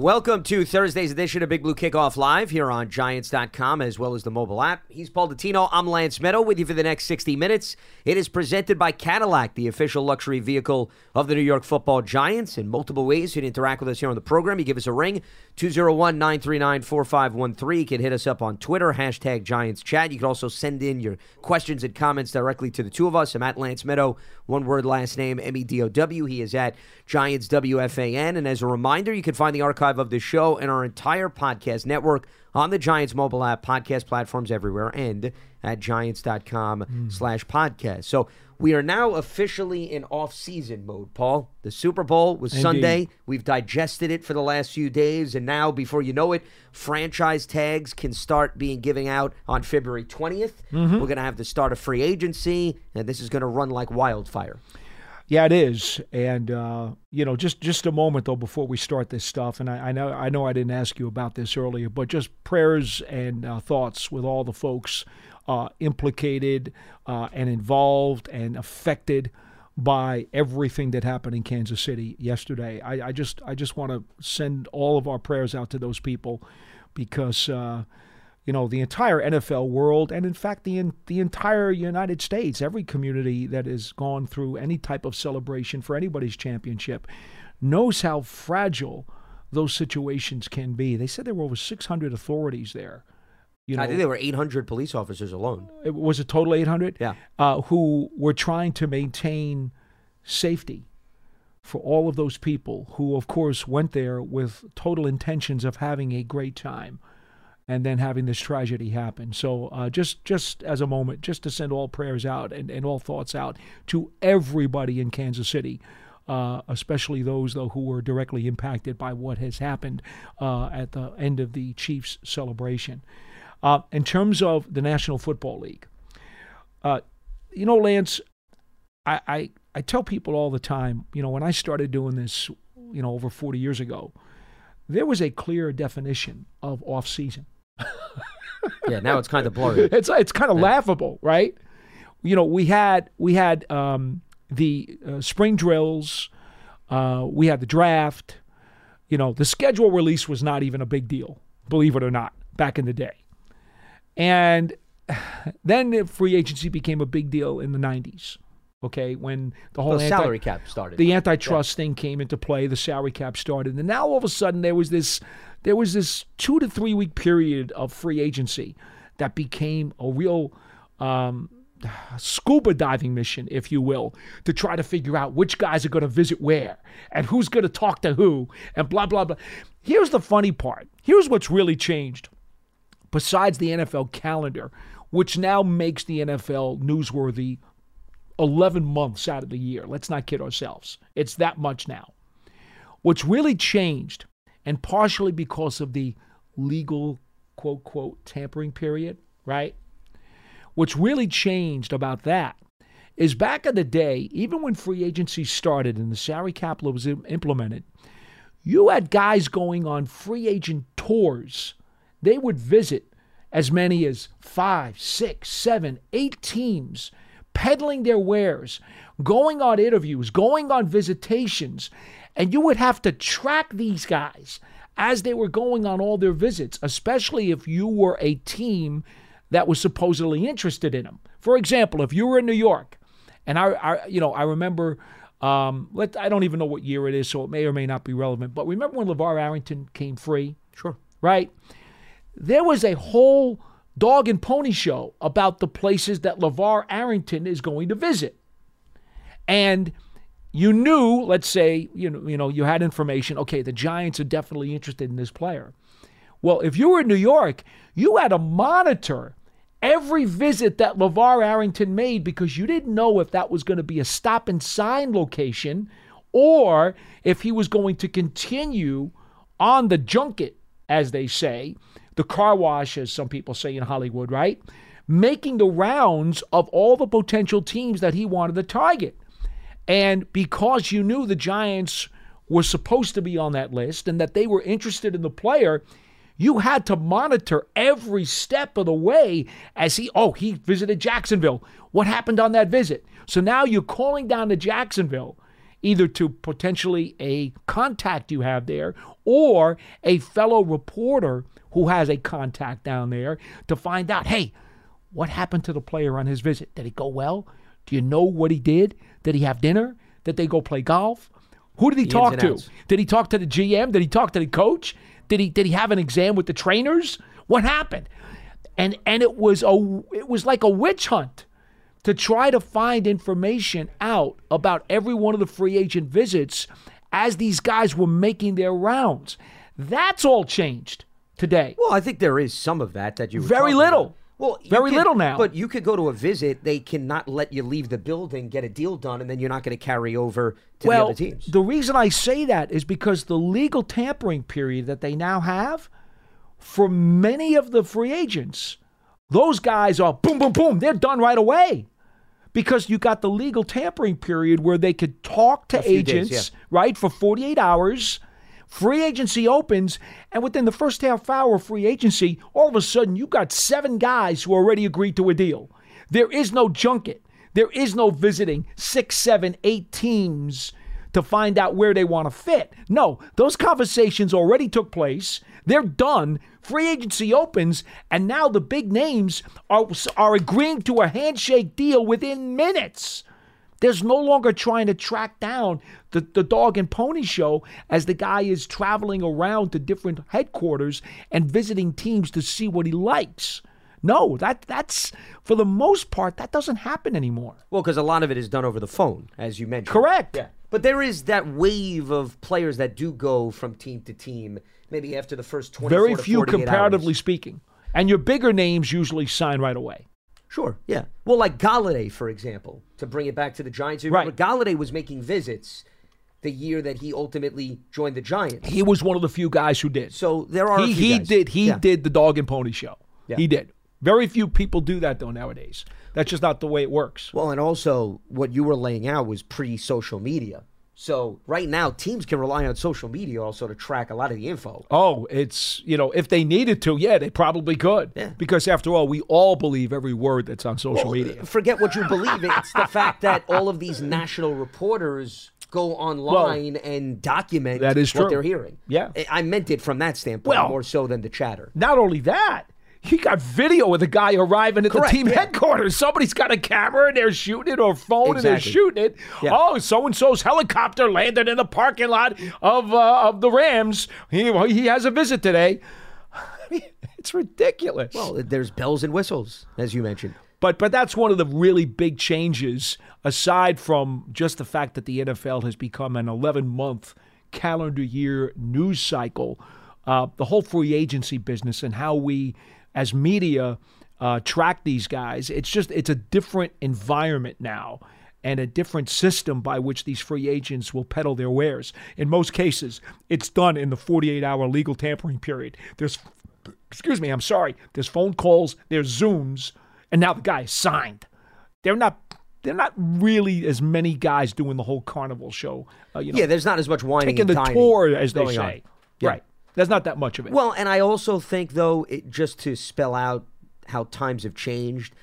Welcome to Thursday's edition of Big Blue Kickoff Live here on Giants.com as well as the mobile app. He's Paul Dottino. I'm Lance Medow with you for the next 60 minutes. It is presented by Cadillac, the official luxury vehicle of the New York football Giants. In multiple ways, you can interact with us here on the program. You give us a ring, 201 939 4513. You can hit us up on Twitter, hashtag Giants Chat. You can also send in your questions and comments directly to the two of us. I'm at Lance Medow, one word last name, M E D O W. He is at Giants WFAN. And as a reminder, you can find the archive of the show and our entire podcast network on the Giants mobile app, podcast platforms everywhere, and at giants.com hmm. slash podcast. So we are now officially in off-season mode, Paul. The Super Bowl was Sunday. We've digested it for the last few days, and now, before you know it, franchise tags can start being given out on February 20th. Mm-hmm. We're going to have the start of free agency, and this is going to run like wildfire. Yeah, it is, and uh, you know, just just a moment though before we start this stuff, and I, I know I know I didn't ask you about this earlier, but just prayers and uh, thoughts with all the folks uh, implicated uh, and involved and affected by everything that happened in Kansas City yesterday. I, I just I just want to send all of our prayers out to those people because. You know the entire NFL world, and in fact the in, the entire United States, every community that has gone through any type of celebration for anybody's championship, knows how fragile those situations can be. They said there were over 600 authorities there. You know, I think there were 800 police officers alone. it was a total 800. Yeah. uh, who were trying to maintain safety for all of those people who, of course, went there with total intentions of having a great time and then having this tragedy happen. So uh, just just as a moment, just to send all prayers out and, and all thoughts out to everybody in Kansas City, uh, especially those though who were directly impacted by what has happened uh, at the end of the Chiefs celebration. Uh, in terms of the National Football League, uh, you know, Lance, I, I I tell people all the time, you know, when I started doing this, you know, over 40 years ago, there was a clear definition of off season. Yeah, now it's kind of blurry. it's it's kind of laughable, right? You know, we had we had um, the uh, spring drills, uh, we had the draft. You know, the schedule release was not even a big deal, believe it or not, back in the day. And then the free agency became a big deal in the '90s. Okay, when the whole The anti- salary cap started. the antitrust thing came into play, the salary cap started, and now all of a sudden there was this there was this two to three week period of free agency that became a real um, scuba diving mission, if you will, to try to figure out which guys are going to visit where and who's going to talk to who and blah blah blah. Here's the funny part. Here's what's really changed besides the NFL calendar, which now makes the NFL newsworthy 11 months out of the year. Let's not kid ourselves. It's that much now. What's really changed, and partially because of the legal quote, quote, tampering period, right? What's really changed about that is back in the day, even when free agency started and the salary cap was im- implemented, you had guys going on free agent tours. They would visit as many as five, six, seven, eight teams peddling their wares, going on interviews, going on visitations, and you would have to track these guys as they were going on all their visits, especially if you were a team that was supposedly interested in them. For example, if you were in New York, and I, I you know, I remember. Um, let I don't even know what year it is, so it may or may not be relevant. But remember when LeVar Arrington came free? Sure. Right? There was a whole dog and pony show about the places that LeVar Arrington is going to visit. And you knew, let's say, you know, you know, you had information, okay, the Giants are definitely interested in this player. Well, if you were in New York, you had to monitor every visit that LeVar Arrington made because you didn't know if that was going to be a stop and sign location or if he was going to continue on the junket, as they say, the car wash, as some people say in Hollywood, right? Making the rounds of all the potential teams that he wanted to target. And because you knew the Giants were supposed to be on that list and that they were interested in the player, you had to monitor every step of the way as he, oh, he visited Jacksonville. What happened on that visit? So now you're calling down to Jacksonville, either to potentially a contact you have there or a fellow reporter who has a contact down there to find out, hey, what happened to the player on his visit? Did it go well? Do you know what he did? Did he have dinner? Did they go play golf? Who did he The talk to? outs. Did he talk to the GM? Did he talk to the coach? Did he did he have an exam with the trainers? What happened? And and it was a it was like a witch hunt to try to find information out about every one of the free agent visits as these guys were making their rounds. That's all changed today. Well, I think there is some of that that you Very little. about. Well, Very could- little now. But you could go to a visit. They cannot let you leave the building, get a deal done, and then you're not going to carry over to well, the other teams. the reason I say that is because the legal tampering period that they now have for many of the free agents, those guys are boom, boom, boom. They're done right away. Because you got the legal tampering period where they could talk to A few days, agents, right, for 48 hours. Free agency opens, and within the first half hour of free agency, all of a sudden you got seven guys who already agreed to a deal. There is no junket. There is no visiting six, seven, eight teams to find out where they want to fit. No, those conversations already took place. They're done. Free agency opens, and now the big names are, are agreeing to a handshake deal within minutes. There's no longer trying to track down the, the dog and pony show as the guy is traveling around to different headquarters and visiting teams to see what he likes. No, that that's for the most part that doesn't happen anymore. Well, because a lot of it is done over the phone, as you mentioned. Correct. Yeah. But there is that wave of players that do go from team to team, maybe after the first 24 Very few 48 comparatively hours. speaking. And your bigger names usually sign right away. Sure, yeah. Well, like Golladay, for example, to bring it back to the Giants. Remember Golladay was making visits the year that he ultimately joined the Giants. He was one of the few guys who did. So there are he he did he Yeah. did the dog and pony show. Yeah. He did. Very few people do that though nowadays. That's just not the way it works. Well, and also what you were laying out was pre-social media. So right now, teams can rely on social media also to track a lot of the info. Oh, it's you know if they needed to, yeah, they probably could. Yeah. Because after all, we all believe every word that's on social Well, media. Forget what you believe. It's the fact that all of these national reporters go online and document that is what true. they're hearing. Yeah. I- I meant it from that standpoint Well- more so than the chatter. Not only that, he got video of the guy arriving at Correct, the team yeah. headquarters. Somebody's got a camera and they're shooting it or phone and they're shooting it. Yeah. Oh, so and so's helicopter landed in the parking lot of uh, of the Rams. He he has a visit today. I mean, it's ridiculous. Well, there's bells and whistles, as you mentioned. But but that's one of the really big changes, aside from just the fact that the NFL has become an 11 month calendar year news cycle. Uh, the whole free agency business and how we, as media, uh, track these guys. It's just it's a different environment now. And a different system by which these free agents will peddle their wares. In most cases, it's done in the 48 hour legal tampering period. There's, excuse me, I'm sorry, there's phone calls, there's Zooms, and now the guy is signed. They're not. They're not really as many guys doing the whole carnival show. Uh, you know, Yeah, there's not as much whining taking the dining tour as they say. Yeah. Right. There's not that much of it. Well, and I also think, though, it, just to spell out how times have changed,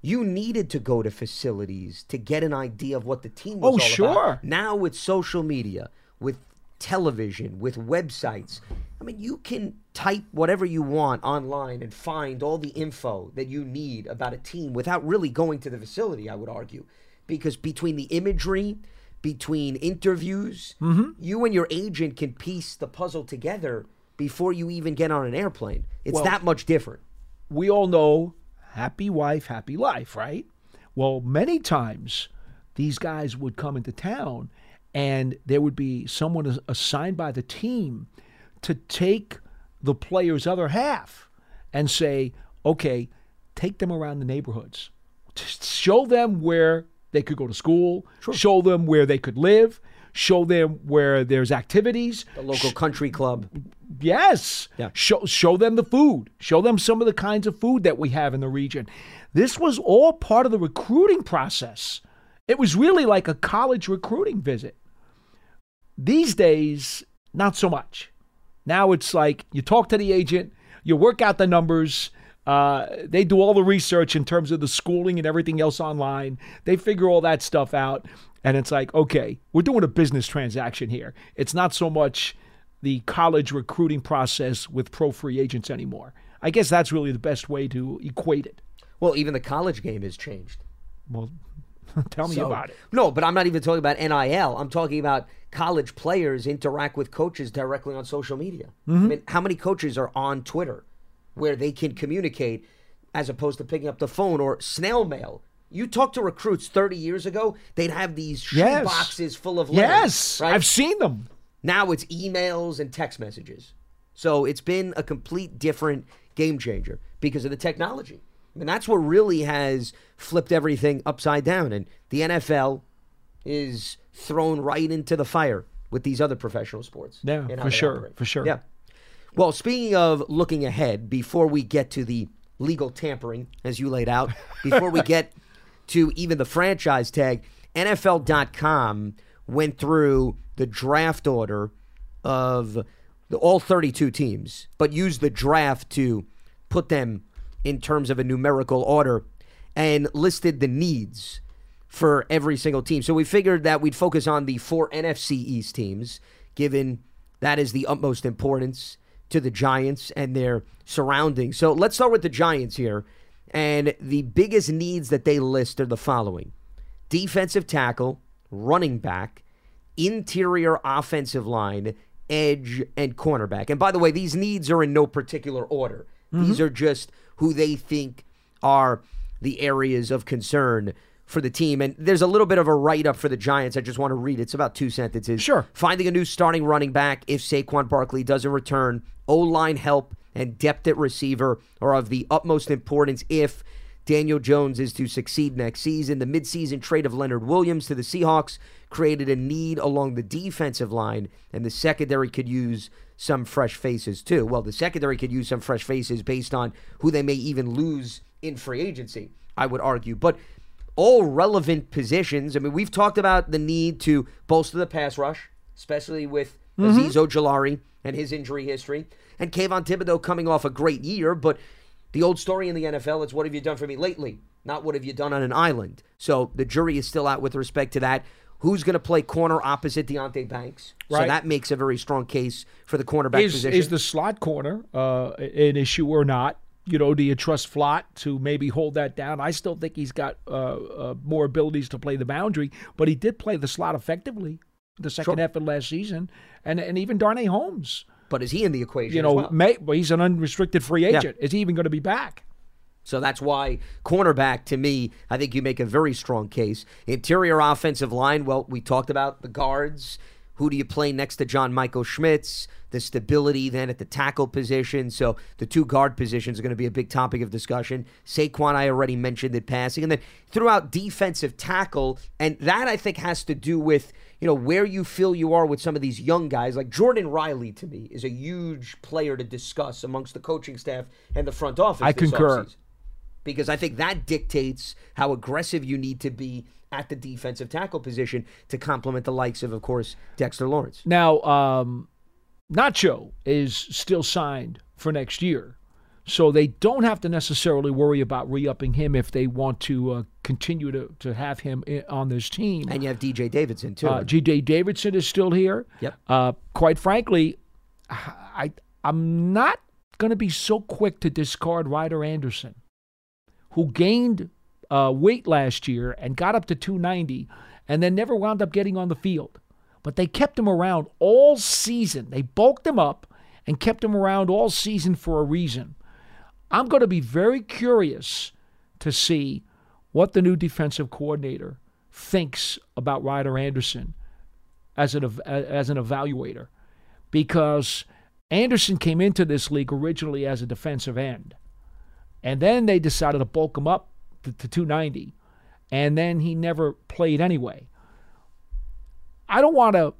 you needed to go to facilities to get an idea of what the team was Oh, all sure. about. Now with social media, with television, with websites, I mean, you can type whatever you want online and find all the info that you need about a team without really going to the facility, I would argue. Because between the imagery, between interviews, mm-hmm. you and your agent can piece the puzzle together before you even get on an airplane. It's Well- that much different. we all know happy wife, happy life, right? Well, many times these guys would come into town and there would be someone assigned by the team to take the player's other half and say, okay, take them around the neighborhoods. Show them where they could go to school, show them where they could live, show them where there's activities, The local country club. Yes. Yeah. Show show them the food. Show them some of the kinds of food that we have in the region. This was all part of the recruiting process. It was really like a college recruiting visit. These days, not so much. Now it's like you talk to the agent, you work out the numbers. Uh, they do all the research in terms of the schooling and everything else online. They figure all that stuff out. And it's like, okay, we're doing a business transaction here. It's not so much the college recruiting process with pro free agents anymore. I guess that's really the best way to equate it. Well, even the college game has changed. Well, tell me So- about it. No, but I'm not even talking about NIL. I'm talking about college players interact with coaches directly on social media. Mm-hmm. I mean, how many coaches are on Twitter where they can communicate as opposed to picking up the phone or snail mail? You talk to recruits 30 years ago, they'd have these shoe Yes. boxes full of letters. Yes, right? I've seen them. Now it's emails and text messages. So it's been a complete different game changer because of the technology. I mean, that's what really has flipped everything upside down. And the NFL is thrown right into the fire with these other professional sports. Yeah, for sure, operate. for sure. Yeah. Well, speaking of looking ahead, before we get to the legal tampering, as you laid out, before we get to even the franchise tag, NFL.com went through the draft order of the, all 32 teams, but used the draft to put them in terms of a numerical order and listed the needs for every single team. So we figured that we'd focus on the four NFC East teams, given that is the utmost importance to the Giants and their surroundings. So let's start with the Giants here. And the biggest needs that they list are the following defensive tackle, running back, interior offensive line, edge, and cornerback. And by the way, these needs are in no particular order. These mm-hmm. are just who they think are the areas of concern for the team. And there's a little bit of a write up for the Giants. I just want to read it. It's about two sentences. Sure. Finding a new starting running back if Saquon Barkley doesn't return, O line help, and depth at receiver are of the utmost importance if Daniel Jones is to succeed next season. The midseason trade of Leonard Williams to the Seahawks created a need along the defensive line, and the secondary could use some fresh faces too. Well, the secondary could use some fresh faces based on who they may even lose in free agency, I would argue. But all relevant positions, I mean, we've talked about the need to bolster the pass rush, especially with Azeez Ojulari and his injury history, and Kayvon Thibodeaux coming off a great year, but the old story in the NFL is what have you done for me lately? Not what have you done on an island. So the jury is still out with respect to that. Who's going to play corner opposite Deonte Banks? So that makes a very strong case for the cornerback Is, position. is the slot corner uh, an issue or not? You know, do you trust Flott to maybe hold that down? I still think he's got uh, uh, more abilities to play the boundary, but he did play the slot effectively the second Sure. half of last season, and and even Darnay Holmes. but is he in the equation? You as know, well? may, well, he's an unrestricted free agent. Is he even going to be back? So that's why cornerback, to me, I think you make a very strong case. Interior offensive line, well, we talked about the guards. Who do you play next to John Michael Schmitz? The stability then at the tackle position. So the two guard positions are going to be a big topic of discussion. Saquon, I already mentioned it passing. And then throughout defensive tackle, and that I think has to do with, you know, where you feel you are with some of these young guys. Like Jordon Riley, to me, is a huge player to discuss amongst the coaching staff and the front office. I concur. offseason because I think that dictates how aggressive you need to be at the defensive tackle position to complement the likes of, of course, Dexter Lawrence. Now, um, Nacho is still signed for next year. So they don't have to necessarily worry about re upping him if they want to uh, continue to, to have him on this team. And you have DJ Davidson too. Uh, G.J. Davidson is still here. Yep. Uh, quite frankly, I I'm not going to be so quick to discard Ryder Anderson, who gained uh, weight last year and got up to 290, and then never wound up getting on the field. But they kept him around all season. They bulked him up and kept him around all season for a reason. I'm going to be very curious to see what the new defensive coordinator thinks about Ryder Anderson as an as an evaluator because Anderson came into this league originally as a defensive end. And then they decided to bulk him up to, to 290 and then he never played anyway. I don't want to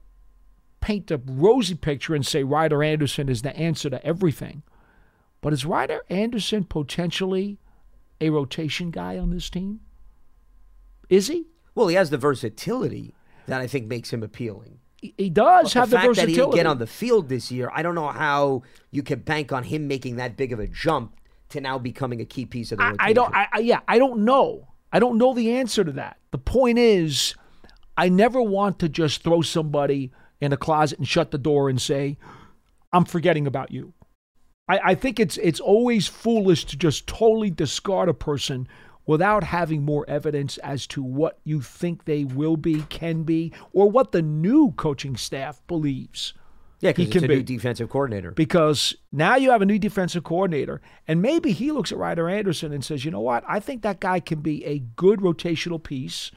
paint a rosy picture and say Ryder Anderson is the answer to everything. But is Ryder Anderson potentially a rotation guy on this team? Is he? well, he has the versatility that I think makes him appealing. He- He does But have the the, fact that he versatility. didn't get on the field this year, I don't know how you can bank on him making that big of a jump to now becoming a key piece of the I, rotation. I don't. I, I, yeah, I don't know. I don't know the answer to that. The point is, I never want to just throw somebody in a closet and shut the door and say, "I'm forgetting about you." I, I think it's it's always foolish to just totally discard a person without having more evidence as to what you think they will be, can be, or what the new coaching staff believes yeah, he can be. new defensive coordinator. because now you have a new defensive coordinator, and maybe he looks at Ryder Anderson and says, "You know what? I think that guy can be a good rotational piece.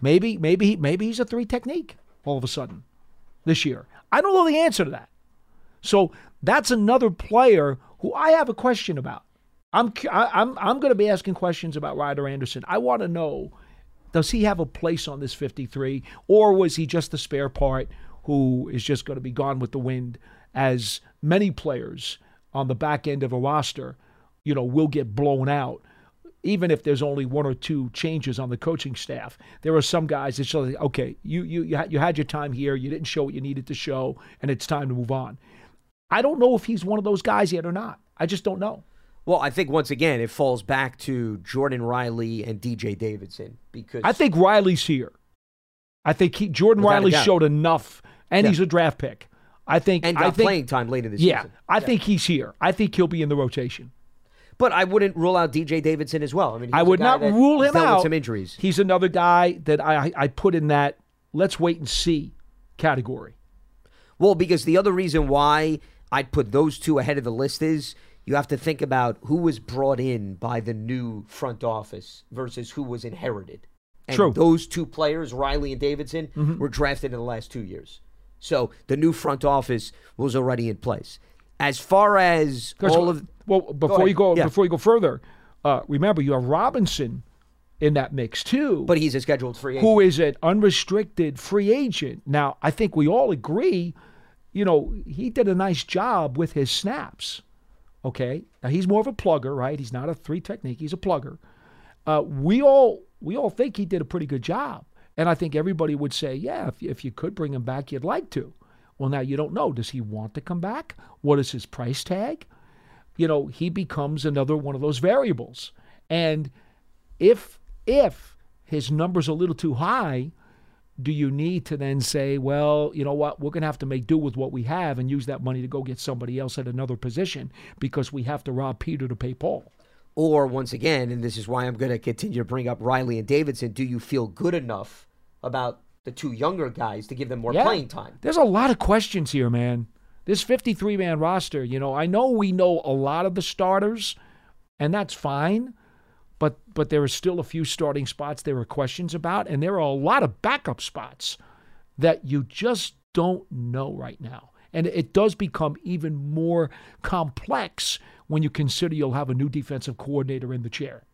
Maybe, maybe, he- maybe he's a three technique all of a sudden this year. I don't know the answer to that. So that's another player who I have a question about. I'm, I'm, I'm going to be asking questions about Ryder Anderson. I want to know does he have a place on this 53, or was he just the spare part who is just going to be gone with the wind, as many players on the back end of a roster, you know, will get blown out. Even if there's only one or two changes on the coaching staff, there are some guys that show, like, okay, you you you had, you had your time here, you didn't show what you needed to show, and it's time to move on. I don't know if he's one of those guys yet or not. I just don't know. Well, I think once again it falls back to Jordon Riley and DJ Davidson because I think Riley's here. I think he, Jordon Without Riley showed enough, and Yeah. he's a draft pick. I think. and I think, playing time late in the Yeah, season. I think he's here. I think he'll be in the rotation. But I wouldn't rule out DJ Davidson as well. I mean, he's I would not rule him out. Some injuries. He's another guy that I I put in that let's wait and see category. Well, because the other reason why I'd put those two ahead of the list is you have to think about who was brought in by the new front office versus who was inherited. And True. Mm-hmm. those two players, Riley and Davidson, were drafted in the last two years. So the new front office was already in place. As far as all of well, before ahead. you go Yeah. before you go further, uh, remember you have Robinson in that mix too. but he's a scheduled free agent. who is an unrestricted free agent. Now, I think we all agree, you know, he did a nice job with his snaps. Okay. Now he's more of a plugger, right? He's not a three technique, he's a plugger. Uh, we all we all think he did a pretty good job. And I think everybody would say, yeah, if, if you could bring him back, you'd like to. Well, now you don't know. Does he want to come back? What is his price tag? You know, he becomes another one of those variables. And if if his number's a little too high, do you need to then say, well, you know what, we're going to have to make do with what we have and use that money to go get somebody else at another position because we have to rob Peter to pay Paul? Or once again, and this is why I'm going to continue to bring up Riley and Davidson, do you feel good enough about the two younger guys to give them more Yeah. playing time? There's a lot of questions here, man. This 53 man roster, you know, I know we know a lot of the starters, and that's fine. But but there are still a few starting spots there are questions about, and there are a lot of backup spots that you just don't know right now. And it does become even more complex when you consider you'll have a new defensive coordinator in the chair.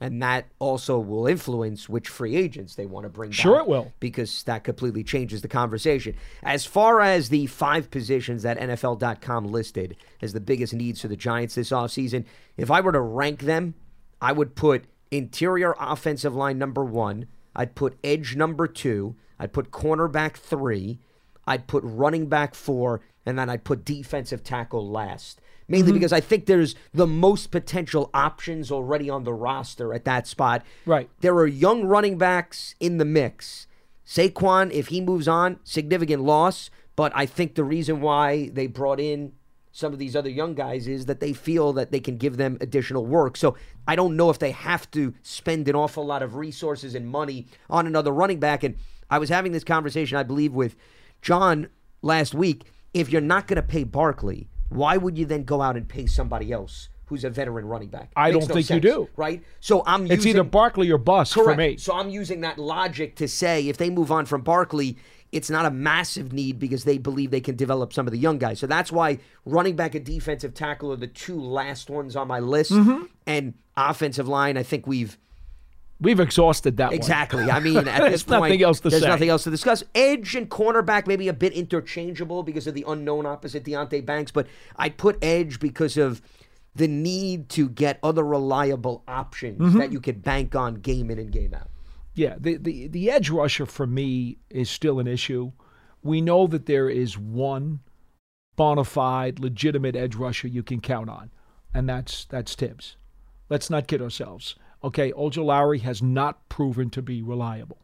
And that also will influence which free agents they want to bring back. Sure it will. Because that completely changes the conversation. As far as the five positions that NFL.com listed as the biggest needs for the Giants this offseason, if I were to rank them, I would put interior offensive line number one. I'd put edge number two. I'd put cornerback three. I'd put running back four, and then I'd put defensive tackle last. Mainly mm-hmm. because I think there's the most potential options already on the roster at that spot. Right. There are young running backs in the mix. Saquon, if he moves on, significant loss. But I think the reason why they brought in some of these other young guys is that they feel that they can give them additional work. So I don't know if they have to spend an awful lot of resources and money on another running back. And I was having this conversation, I believe, with John last week. If you're not going to pay Barkley, why would you then go out and pay somebody else who's a veteran running back? I Makes don't no think you do. Right? So I'm It's using, either Barkley or bust for me. So I'm using that logic to say if they move on from Barkley, it's not a massive need because they believe they can develop some of the young guys. So that's why running back and defensive tackle are the two last ones on my list. Mm-hmm. And offensive line, I think we've We've exhausted that one. exactly. I mean, at this point, nothing else to there's say. nothing else to discuss. Edge and cornerback maybe a bit interchangeable because of the unknown opposite Deonte Banks, but I'd put edge because of the need to get other reliable options Mm-hmm. that you could bank on game in and game out. Yeah, the, the the edge rusher for me is still an issue. We know that there is one bona fide, legitimate edge rusher you can count on, and that's that's Tibbs. Let's not kid ourselves. Okay, Ojulari has not proven to be reliable,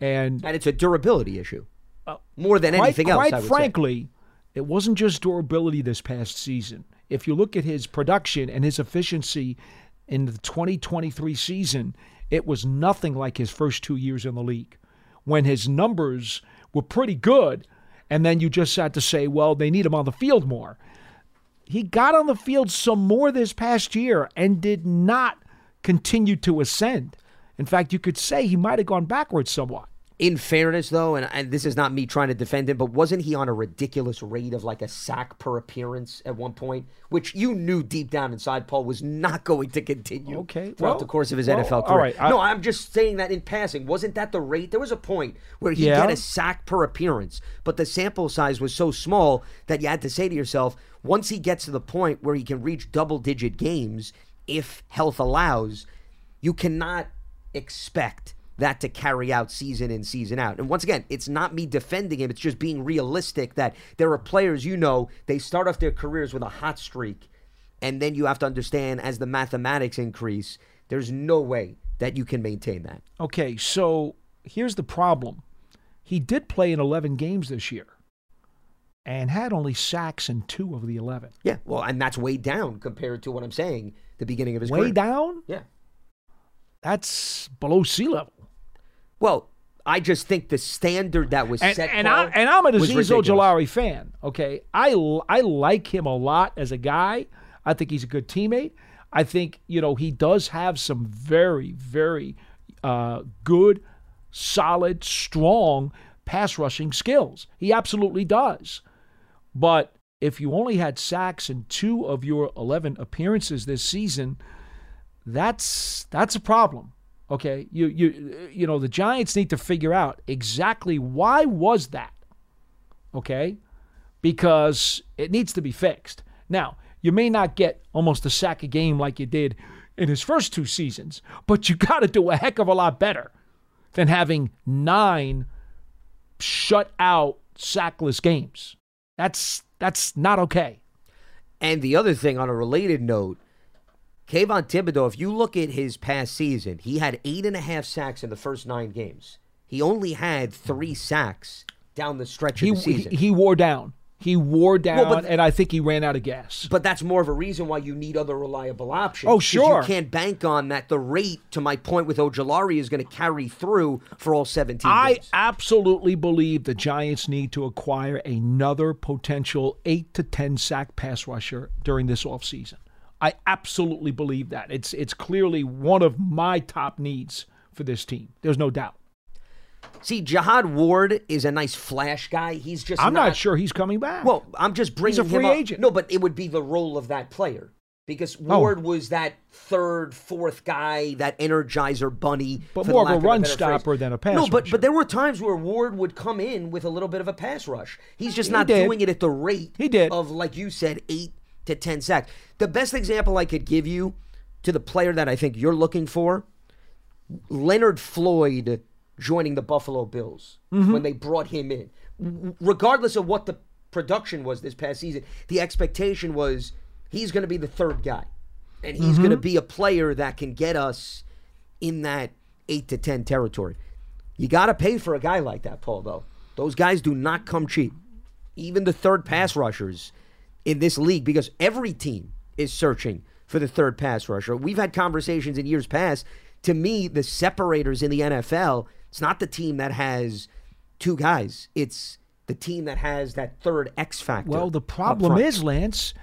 and And it's a durability issue uh, more than anything else. Quite I would say. frankly, it wasn't just durability this past season. If you look at his production and his efficiency in the 2023 season, it was nothing like his first two years in the league, when his numbers were pretty good, and then you just had to say, well, they need him on the field more. He got on the field some more this past year and did not continue to ascend. In fact, you could say he might have gone backwards somewhat. In fairness, though, and, and this is not me trying to defend him, but wasn't he on a ridiculous rate of like a sack per appearance at one point, which you knew deep down inside Paul was not going to continue Okay, throughout well- the course of his well, NFL career? right, I- no, I'm just saying that in passing. Wasn't that the rate? There was a point where he Yeah. get a sack per appearance, but the sample size was so small that you had to say to yourself, once he gets to the point where he can reach double digit games, if health allows, you cannot expect that to carry out season in season out. And once again, it's not me defending him, it's just being realistic that there are players you know, they start off their careers with a hot streak and then you have to understand as the mathematics increase, there's no way that you can maintain that. Okay, so here's the problem. He did play in 11 games this year and had only sacks in two of the 11. Yeah, well, and that's way down compared to what I'm saying the beginning of his Way career. down? Yeah. That's below sea level. Well, I just think the standard that was And, set and, I, and I'm an Azeez. Ojulari fan, okay? I I like him a lot as a guy. I think he's a good teammate. I think, you know, he does have some very, very uh, good, solid, strong pass rushing skills. He absolutely does. But if you only had sacks in two of your 11 appearances this season, that's that's a problem. Okay, you you you know the Giants need to figure out exactly why was that. Okay, because it needs to be fixed. Now you may not get almost a sack a game like you did in his first two seasons, but you got to do a heck of a lot better than having nine shut out sackless games. That's that's not okay. And the other thing on a related note, Kayvon Thibodeaux, if you look at his past season, he had eight and a half sacks in the first nine games. He only had three sacks down the stretch He of the season. he, he wore down. He wore down, but- and I think he ran out of gas. but that's more of a reason why you need other reliable options. Oh, sure. You can't bank on that. The rate, to my point with Ojulari, is going to carry through for all 17 I absolutely believe the Giants need to acquire another potential 8 to 10 sack pass rusher during this offseason. I absolutely believe that. It's it's clearly one of my top needs for this team. There's no doubt. See, Jihad Ward is a nice flash guy. He's just I'm not, sure he's coming back. Well, I'm just bringing he's a free him up. agent. No, but it would be the role of that player because Oh. Ward was that third, fourth guy, that energizer bunny. But for the more of a run better stopper phrase. than a pass No, but rusher. but there were times where Ward would come in with a little bit of a pass rush. He's just He not did. doing it at the rate He did. of like you said, eight to ten sacks. The best example I could give you to the player that I think you're looking for, Leonard Floyd joining the Buffalo Bills Mm-hmm. when they brought him in. regardless of what the production was this past season, the expectation was he's going to be the third guy, and he's going to be a player that can get us in that eight to ten territory. You got to pay for a guy like that, Paul. Though those guys do not come cheap. Even the third pass rushers in this league, because every team is searching for the third pass rusher. We've had conversations in years past. To me, the separators in the NFL, it's not the team that has two guys. It's the team that has that third X factor. Well, the problem is, Lance,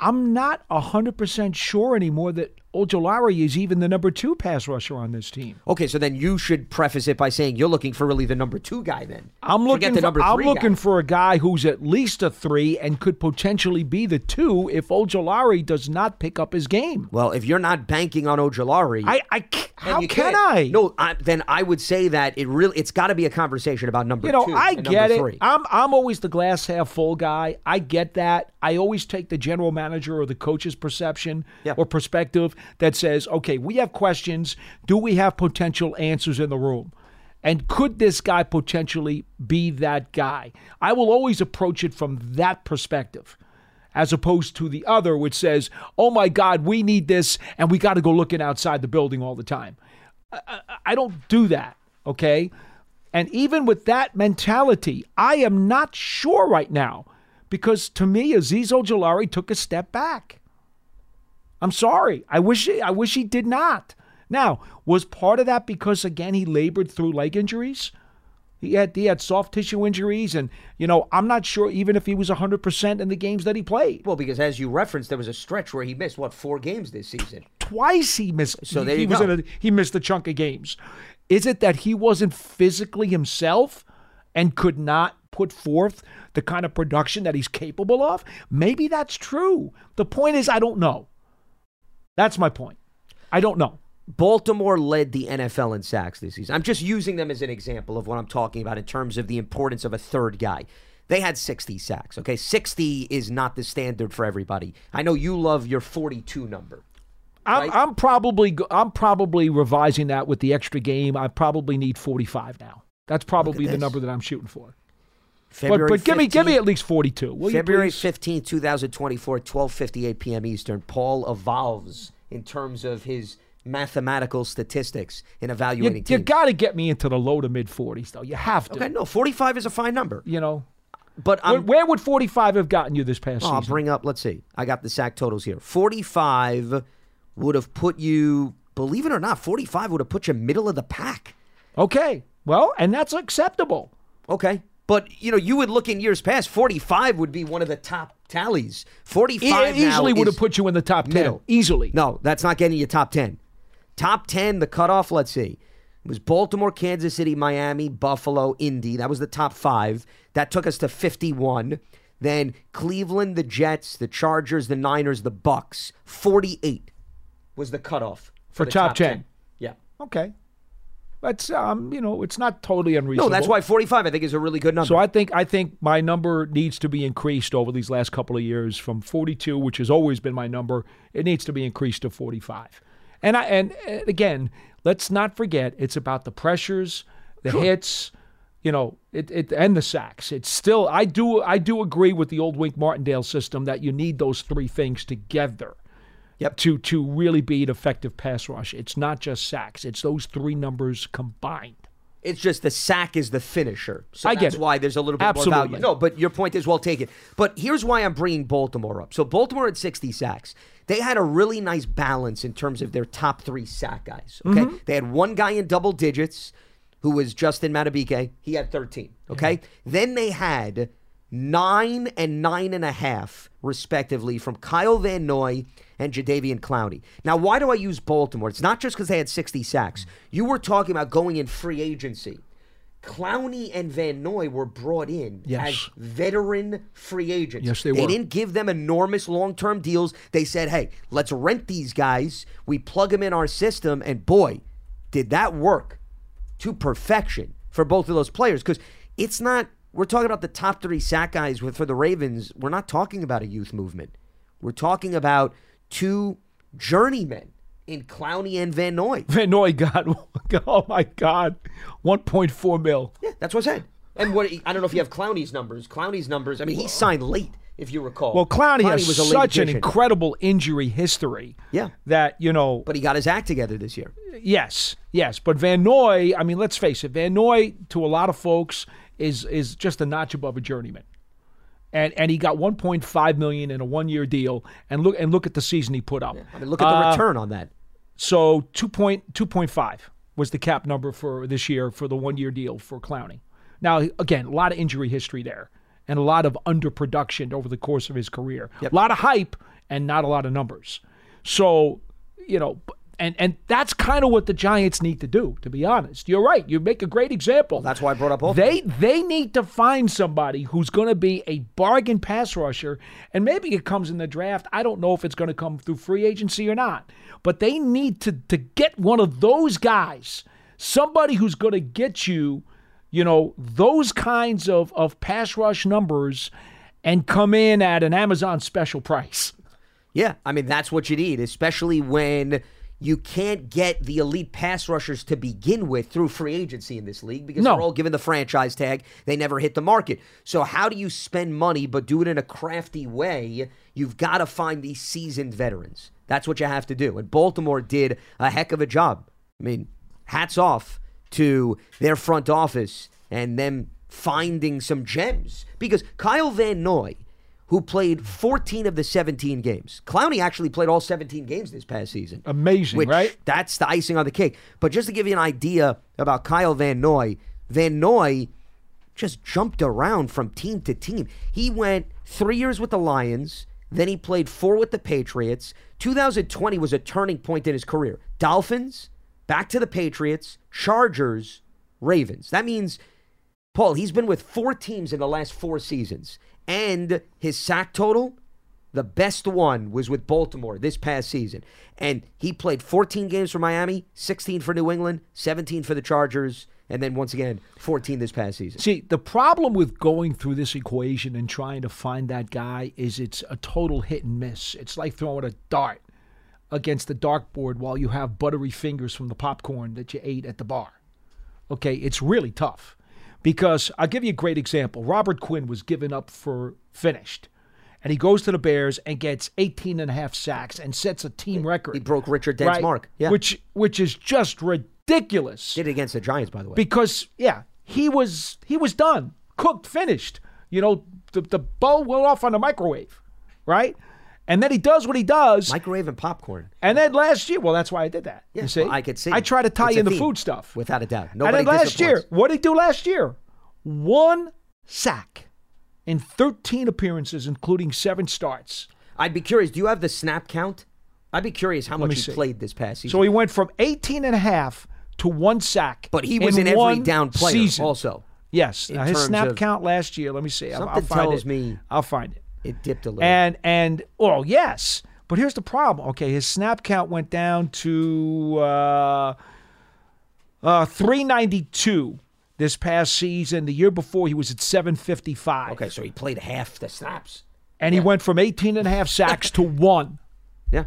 I'm not 100% sure anymore that Ojulari is even the number two pass rusher on this team. Okay, so then you should preface it by saying you're looking for really the number two guy. Then I'm looking the for, I'm looking guy. for a guy who's at least a three and could potentially be the two if Ojulari does not pick up his game. Well, if you're not banking on Ojulari, I, I how can can't. I? No, I, then I would say that it really it's got to be a conversation about number You know, two. I get it. Three. I'm I'm always the glass half full guy. I get that. I always take the general manager or the coach's perception Yeah. or perspective that says, okay, we have questions. Do we have potential answers in the room? And could this guy potentially be that guy? I will always approach it from that perspective. As opposed to the other, which says, oh my God, we need this, and we got to go looking outside the building all the time. I, I don't do that, okay? And even with that mentality, I am not sure right now because to me, Azeez Ojulari took a step back. I'm sorry. I wish I wish he did not. Now, was part of that because again he labored through leg injuries? He had he had soft tissue injuries, and you know I'm not sure even if he was 100 percent in the games that he played. well, because as you referenced, there was a stretch where he missed what four games this season. Twice he missed. So there he you was go. in a, he missed a chunk of games. Is it that he wasn't physically himself and could not put forth the kind of production that he's capable of? Maybe that's true. The point is, I don't know. That's my point. I don't know. Baltimore led the NFL in sacks this season. I'm just using them as an example of what I'm talking about in terms of the importance of a third guy. They had 60 sacks. Okay, 60 is not the standard for everybody. I know you love your 42 number. I'm, I'm probably I'm probably revising that with the extra game. I probably need 45 now. That's probably the this. number that I'm shooting for. But, February but give me give me at least 42. Will February please? 15, 2024, 12:58 p.m. Eastern. Paul evolves in terms of his mathematical statistics in You, evaluating you teams. got to get me into the low to mid 40s though. You have to. okay, no, 45 is a fine number. You know, But where, I'm, where would 45 have gotten you this past Oh, I'll bring up, let's see. I got the sack totals here. 45 would have put you, believe it or not, 45 would have put you middle of the pack. okay. Well, and that's acceptable. Okay. But, you know, you would look in years past, 45 would be one of the top tallies. 45 E- easily would have put you in the top 10. middle. Easily. No, that's not getting you top 10. Top 10, the cutoff, let's see. It was Baltimore, Kansas City, Miami, Buffalo, Indy. That was the top five. That took us to 51. Then Cleveland, the Jets, the Chargers, the Niners, the Bucks. 48 was the cutoff For the top 10. Yeah. Okay. That's um, you know, it's not totally unreasonable. No, that's why 45 I think is a really good number. So I think I think my number needs to be increased over these last couple of years from 42, which has always been my number. It needs to be increased to 45. And I and, and again, let's not forget it's about the pressures, the hits, you know, it, it and the sacks. It's still I do I do agree with the old Wink Martindale system that you need those three things together. Yep. To to really be an effective pass rush. It's not just sacks. It's those three numbers combined. It's just the sack is the finisher. So I that's why there's a little bit more value. No, but your point is well taken. But here's why I'm bringing Baltimore up. So Baltimore had 60 sacks. They had a really nice balance in terms of their top three sack guys. Okay, Mm-hmm. they had one guy in double digits, who was Justin Madubuike. He had 13. Okay, then they had nine and nine and a half, respectively, from Kyle Van Noy and Jadeveon Clowney. Now, why do I use Baltimore? It's not just because they had 60 sacks. You were talking about going in free agency. Clowney and Van Noy were brought in Yes. as veteran free agents. Yes, they They were. didn't give them enormous long term deals. They said, hey, let's rent these guys. We plug them in our system. And boy, did that work to perfection for both of those players. Because it's not, we're talking about the top three sack guys with, for the Ravens. We're not talking about a youth movement. We're talking about two journeymen in Clowney and Van Noy. Van Noy got oh my god, 1.4 mil. Yeah, that's what I said. And what I don't know if you have Clowney's numbers. Clowney's numbers. I mean, he signed late, if you recall. Well, Clowney, has was such an incredible injury history. Yeah. That, you know, But he got his act together this year. yes, yes. But Van Noy, I mean, let's face it, Van Noy, to a lot of folks, is is just a notch above a journeyman. And and he got 1.5 million in a one year deal. And look and look at the season he put up. I mean, look at the Uh, return on that. So 2.2.5 was the cap number for this year for the one year deal for Clowney. Now, again, a lot of injury history there and a lot of underproduction over the course of his career. A lot of hype and not a lot of numbers. So, you know, and and that's kind of what the Giants need to do, to be honest. You're right. You make a great example. That's why I brought up Baltimore. They they need to find somebody who's going to be a bargain pass rusher, and maybe it comes in the draft. I don't know if it's going to come through free agency or not, but they need to to get one of those guys, somebody who's going to get you, you know, those kinds of of pass rush numbers, and come in at an Amazon special price. Yeah, I mean that's what you need, especially when you can't get the elite pass rushers to begin with through free agency in this league because No. they're all given the franchise tag. They never hit the market. So how do you spend money but do it in a crafty way? You've got to find these seasoned veterans. That's what you have to do. And Baltimore did a heck of a job. I mean, hats off to their front office and them finding some gems because Kyle Van Noy who played 14 of the 17 games. Clowney actually played all 17 games this past season. Amazing, which, right? That's the icing on the cake. But just to give you an idea about Kyle Van Noy, Van Noy just jumped around from team to team. He went three years with the Lions, then he played four with the Patriots. 2020 was a turning point in his career. Dolphins, back to the Patriots, Chargers, Ravens. That means Paul, he's been with four teams in the last four seasons. And his sack total, the best one was with Baltimore this past season. And he played 14 games for Miami, 16 for New England, 17 for the Chargers, and then once again, 14 this past season. See, the problem with going through this equation and trying to find that guy is it's a total hit and miss. It's like throwing a dart against the dartboard while you have buttery fingers from the popcorn that you ate at the bar. Okay, it's really tough. Because I'll give you a great example. Robert Quinn was given up for finished. And he goes to the Bears and gets 18 and a half sacks and sets a team record. He broke Richard Dent's right? mark. Yeah. Which which is just ridiculous did it against the Giants, by the way. because yeah, he was he was done, cooked, finished. You know, the the bowl went off on the microwave, right? And then he does what he does. Microwave and popcorn. and then last year, well, that's why I did that. Yeah, you see, well, I could see. I try to tie It's in the theme, food stuff Without a doubt. and Nobody then last year, what did he do last year? One sack in 13 appearances, including seven starts. I'd be curious. Do you have the snap count? I'd be curious how me much he see. played this past season. So he went from 18 and a half to one sack. but he was in, every one down player season. also. Yes. Now, his snap count last year, let me see. I'll- I'll, Something find tells it. me- I'll find it. It dipped a little. And and oh yes, but here's the problem. Okay, his snap count went down to uh, uh, 392 this past season. The year before he was at 755. okay, so he played half the snaps. and he went from 18 and a half sacks to one. Yeah.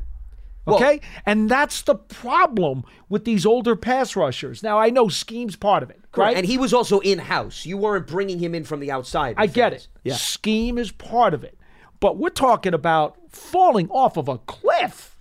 Well, Okay, and that's the problem with these older pass rushers. Now I know scheme's part of it, right? And he was also in house. You weren't bringing him in from the outside. I get it. Yeah. Scheme is part of it. But we're talking about falling off of a cliff.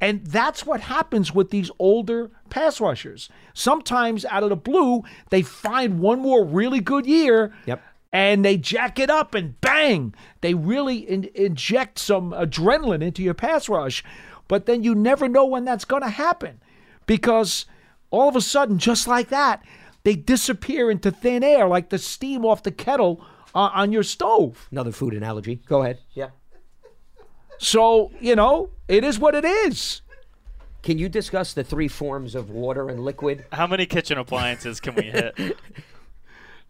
And that's what happens with these older pass rushers. Sometimes out of the blue, they find one more really good year. Yep. And they jack it up and bang, they really in- inject some adrenaline into your pass rush. But then you never know when that's going to happen because all of a sudden, just like that, they disappear into thin air like the steam off the kettle uh, on your stove. Another food analogy. Go ahead. Yeah. So, you know, it is what it is. Can you discuss the three forms of water and liquid? How many kitchen appliances can we hit?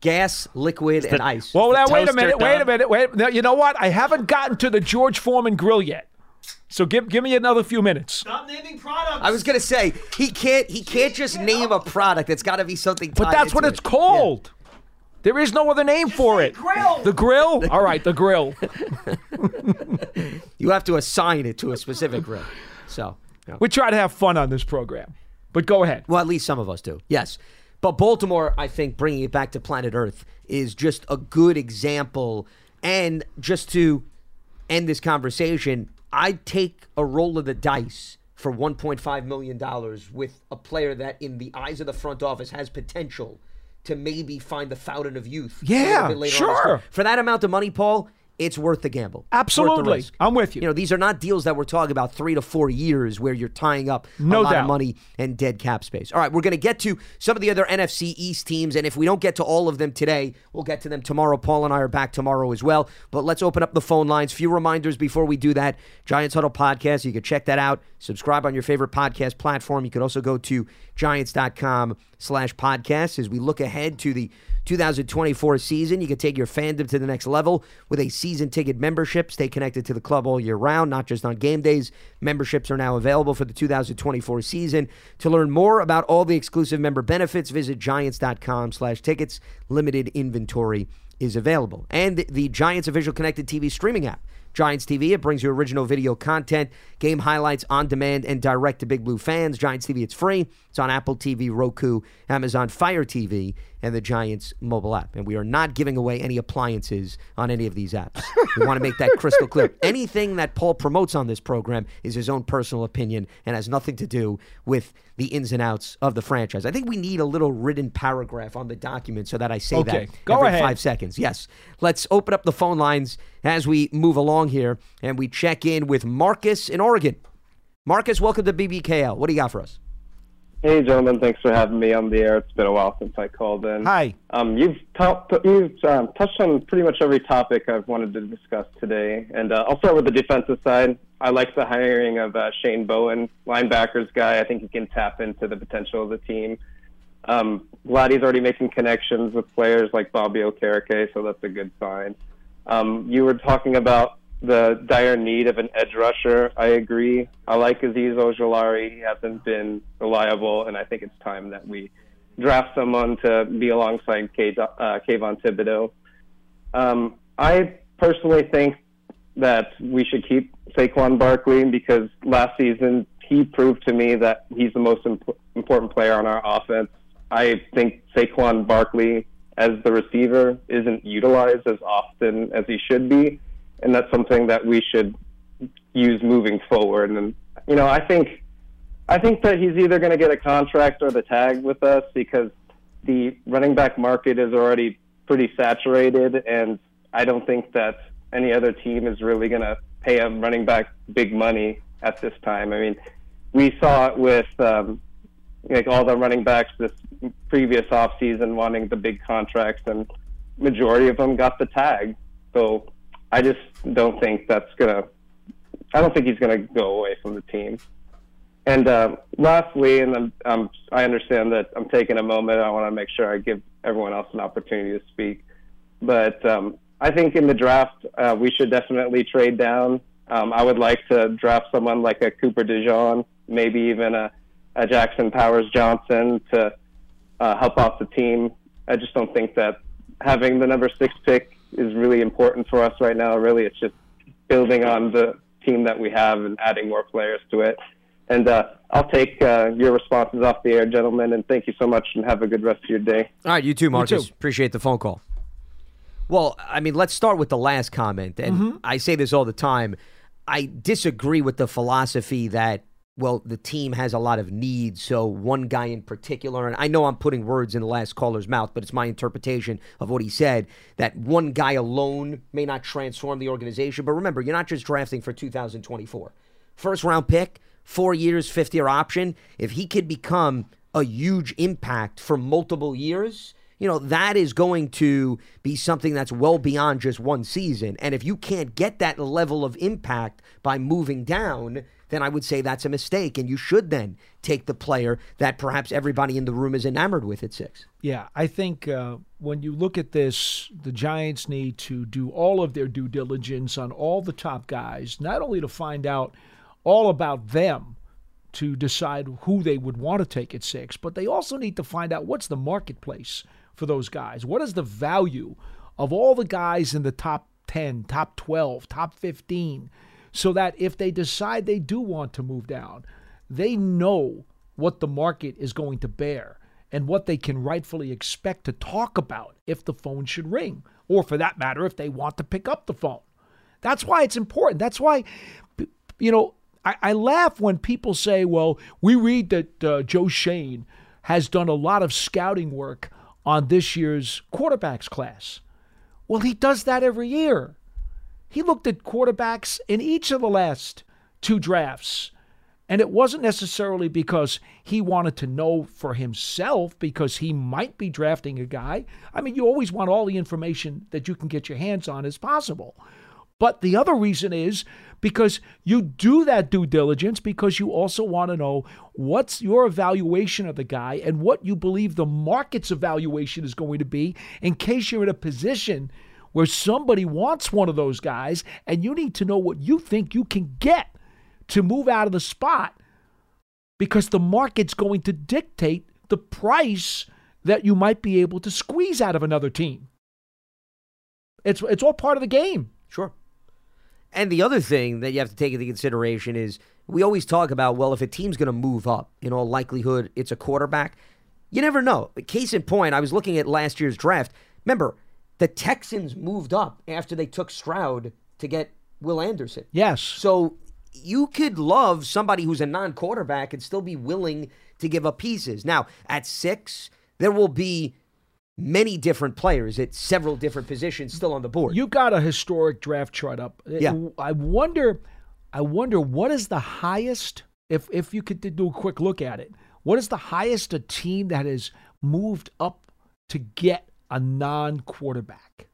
Gas, liquid, and ice. Well, now, wait a toaster minute, wait a minute, wait. Now, you know what? I haven't gotten to the George Foreman grill yet. So give give me another few minutes. Stop naming products. I was gonna say he can't. He can't just name a product. It's got to be something. But tied that's what into it's it. called. There is no other name for it. grill. The grill? All right, the grill. You have to assign it to a specific grill. So, yeah. We try to have fun on this program. But go ahead. well, at least some of us do. Yes, But Baltimore, I think, bringing it back to planet Earth is just a good example. And just to end this conversation, I'd take a roll of the dice for $1.5 million with a player that, in the eyes of the front office, has potential to maybe find the fountain of youth. Yeah, bit later on in his sure. For that amount of money, Paul, it's worth the gamble. Worth the Absolutely. I'm with you. You know, these are not deals that we're talking about three to four years where you're tying up No a lot doubt. of money and dead cap space. All right, we're going to get to some of the other NFC East teams, and if we don't get to all of them today, we'll get to them tomorrow. Paul and I are back tomorrow as well. But let's open up the phone lines. Few reminders before we do that. Giants Huddle Podcast, you can check that out. Subscribe on your favorite podcast platform. You can also go to giants.com slash podcast as we look ahead to the 2024 season. You can take your fandom to the next level with a season ticket membership. Stay connected to the club all year round, not just on game days. Memberships are now available for the 2024 season. To learn more about all the exclusive member benefits, visit giants.com slash tickets. Limited inventory is available. And the Giants official connected TV streaming app. Giants TV, it brings you original video content, game highlights on demand, and direct to Big Blue fans. Giants TV, it's free. It's on Apple TV, Roku, Amazon Fire TV, and the Giants mobile app. And we are not giving away any appliances on any of these apps. we want to make that crystal clear. Anything that Paul promotes on this program is his own personal opinion and has nothing to do with the ins and outs of the franchise. I think we need a little written paragraph on the document so that I say Okay, that go every ahead. five seconds. Yes. Let's open up the phone lines as we move along here and we check in with Marcus in Oregon. Marcus, welcome to BBKL. What do you got for us? Hey, gentlemen. Thanks for having me on the air. It's been a while since I called in. Hi. Um, you've you've um, touched on pretty much every topic I've wanted to discuss today, and uh, I'll start with the defensive side. I like the hiring of uh, Shane Bowen, linebackers guy. I think he can tap into the potential of the team. Um, glad he's already making connections with players like Bobby Okereke, so that's a good sign. Um, you were talking about the dire need of an edge rusher. I agree. I like Azeez Ojulari. He hasn't been reliable, and I think it's time that we draft someone to be alongside K- uh, Kayvon Thibodeaux. Um, I personally think that we should keep Saquon Barkley because last season he proved to me that he's the most imp- important player on our offense. I think Saquon Barkley as the receiver isn't utilized as often as he should be, and that's something that we should use moving forward. And you know, I think I think that he's either going to get a contract or the tag with us because the running back market is already pretty saturated, and I don't think that any other team is really going to pay a running back big money at this time. I mean, we saw it with um, like all the running backs this previous offseason wanting the big contracts, and majority of them got the tag. So I just don't think that's gonna. I don't think he's gonna go away from the team. And uh, lastly, and I'm, um, I understand that I'm taking a moment. I want to make sure I give everyone else an opportunity to speak. But um, I think in the draft, uh, we should definitely trade down. Um, I would like to draft someone like a Cooper DeJean, maybe even a, a Jackson Powers Johnson to uh, help out the team. I just don't think that having the number six pick is really important for us right now. Really, it's just building on the team that we have and adding more players to it. And uh, I'll take uh, your responses off the air, gentlemen. And thank you so much, and have a good rest of your day. All right, you too, Marcus. too. Appreciate the phone call. Well, I mean, let's start with the last comment. And I say this all the time. I disagree with the philosophy that, well, the team has a lot of needs, so one guy in particular, and I know I'm putting words in the last caller's mouth, but it's my interpretation of what he said, that one guy alone may not transform the organization. But remember, you're not just drafting for 2024. First round pick, four years, fifth year option. If he could become a huge impact for multiple years, you know, that is going to be something that's well beyond just one season. And if you can't get that level of impact by moving down, then I would say that's a mistake. And you should then take the player that perhaps everybody in the room is enamored with at six. Yeah, I think uh, when you look at this, the Giants need to do all of their due diligence on all the top guys, not only to find out all about them to decide who they would want to take at six, but they also need to find out what's the marketplace for those guys. What is the value of all the guys in the top 10, top 12, top 15, so that if they decide they do want to move down, they know what the market is going to bear. and what they can rightfully expect to talk about if the phone should ring, or for that matter, if they want to pick up the phone. That's why it's important. That's why, you know, I, I laugh when people say, well, we read that uh, Joe Schoen has done a lot of scouting work on this year's quarterbacks class. Well, he does that every year. He looked at quarterbacks in each of the last two drafts. And it wasn't necessarily because he wanted to know for himself, because he might be drafting a guy. I mean, you always want all the information that you can get your hands on as possible. But the other reason is because you do that due diligence because you also want to know what's your evaluation of the guy and what you believe the market's evaluation is going to be in case you're in a position where somebody wants one of those guys and you need to know what you think you can get to move out of the spot because the market's going to dictate the price that you might be able to squeeze out of another team. It's it's all part of the game. Sure. And the other thing that you have to take into consideration is we always talk about, well, if a team's going to move up, in all likelihood, it's a quarterback. You never know. Case in point, I was looking at last year's draft. Remember, the Texans moved up after they took Stroud to get Will Anderson. Yes. So you could love somebody who's a non quarterback and still be willing to give up pieces. Now, at six, there will be many different players at several different positions still on the board. You got a historic draft chart up. Uh, yeah. I wonder I wonder what is the highest if if you could do a quick look at it. What is the highest a team that has moved up to get a non-quarterback?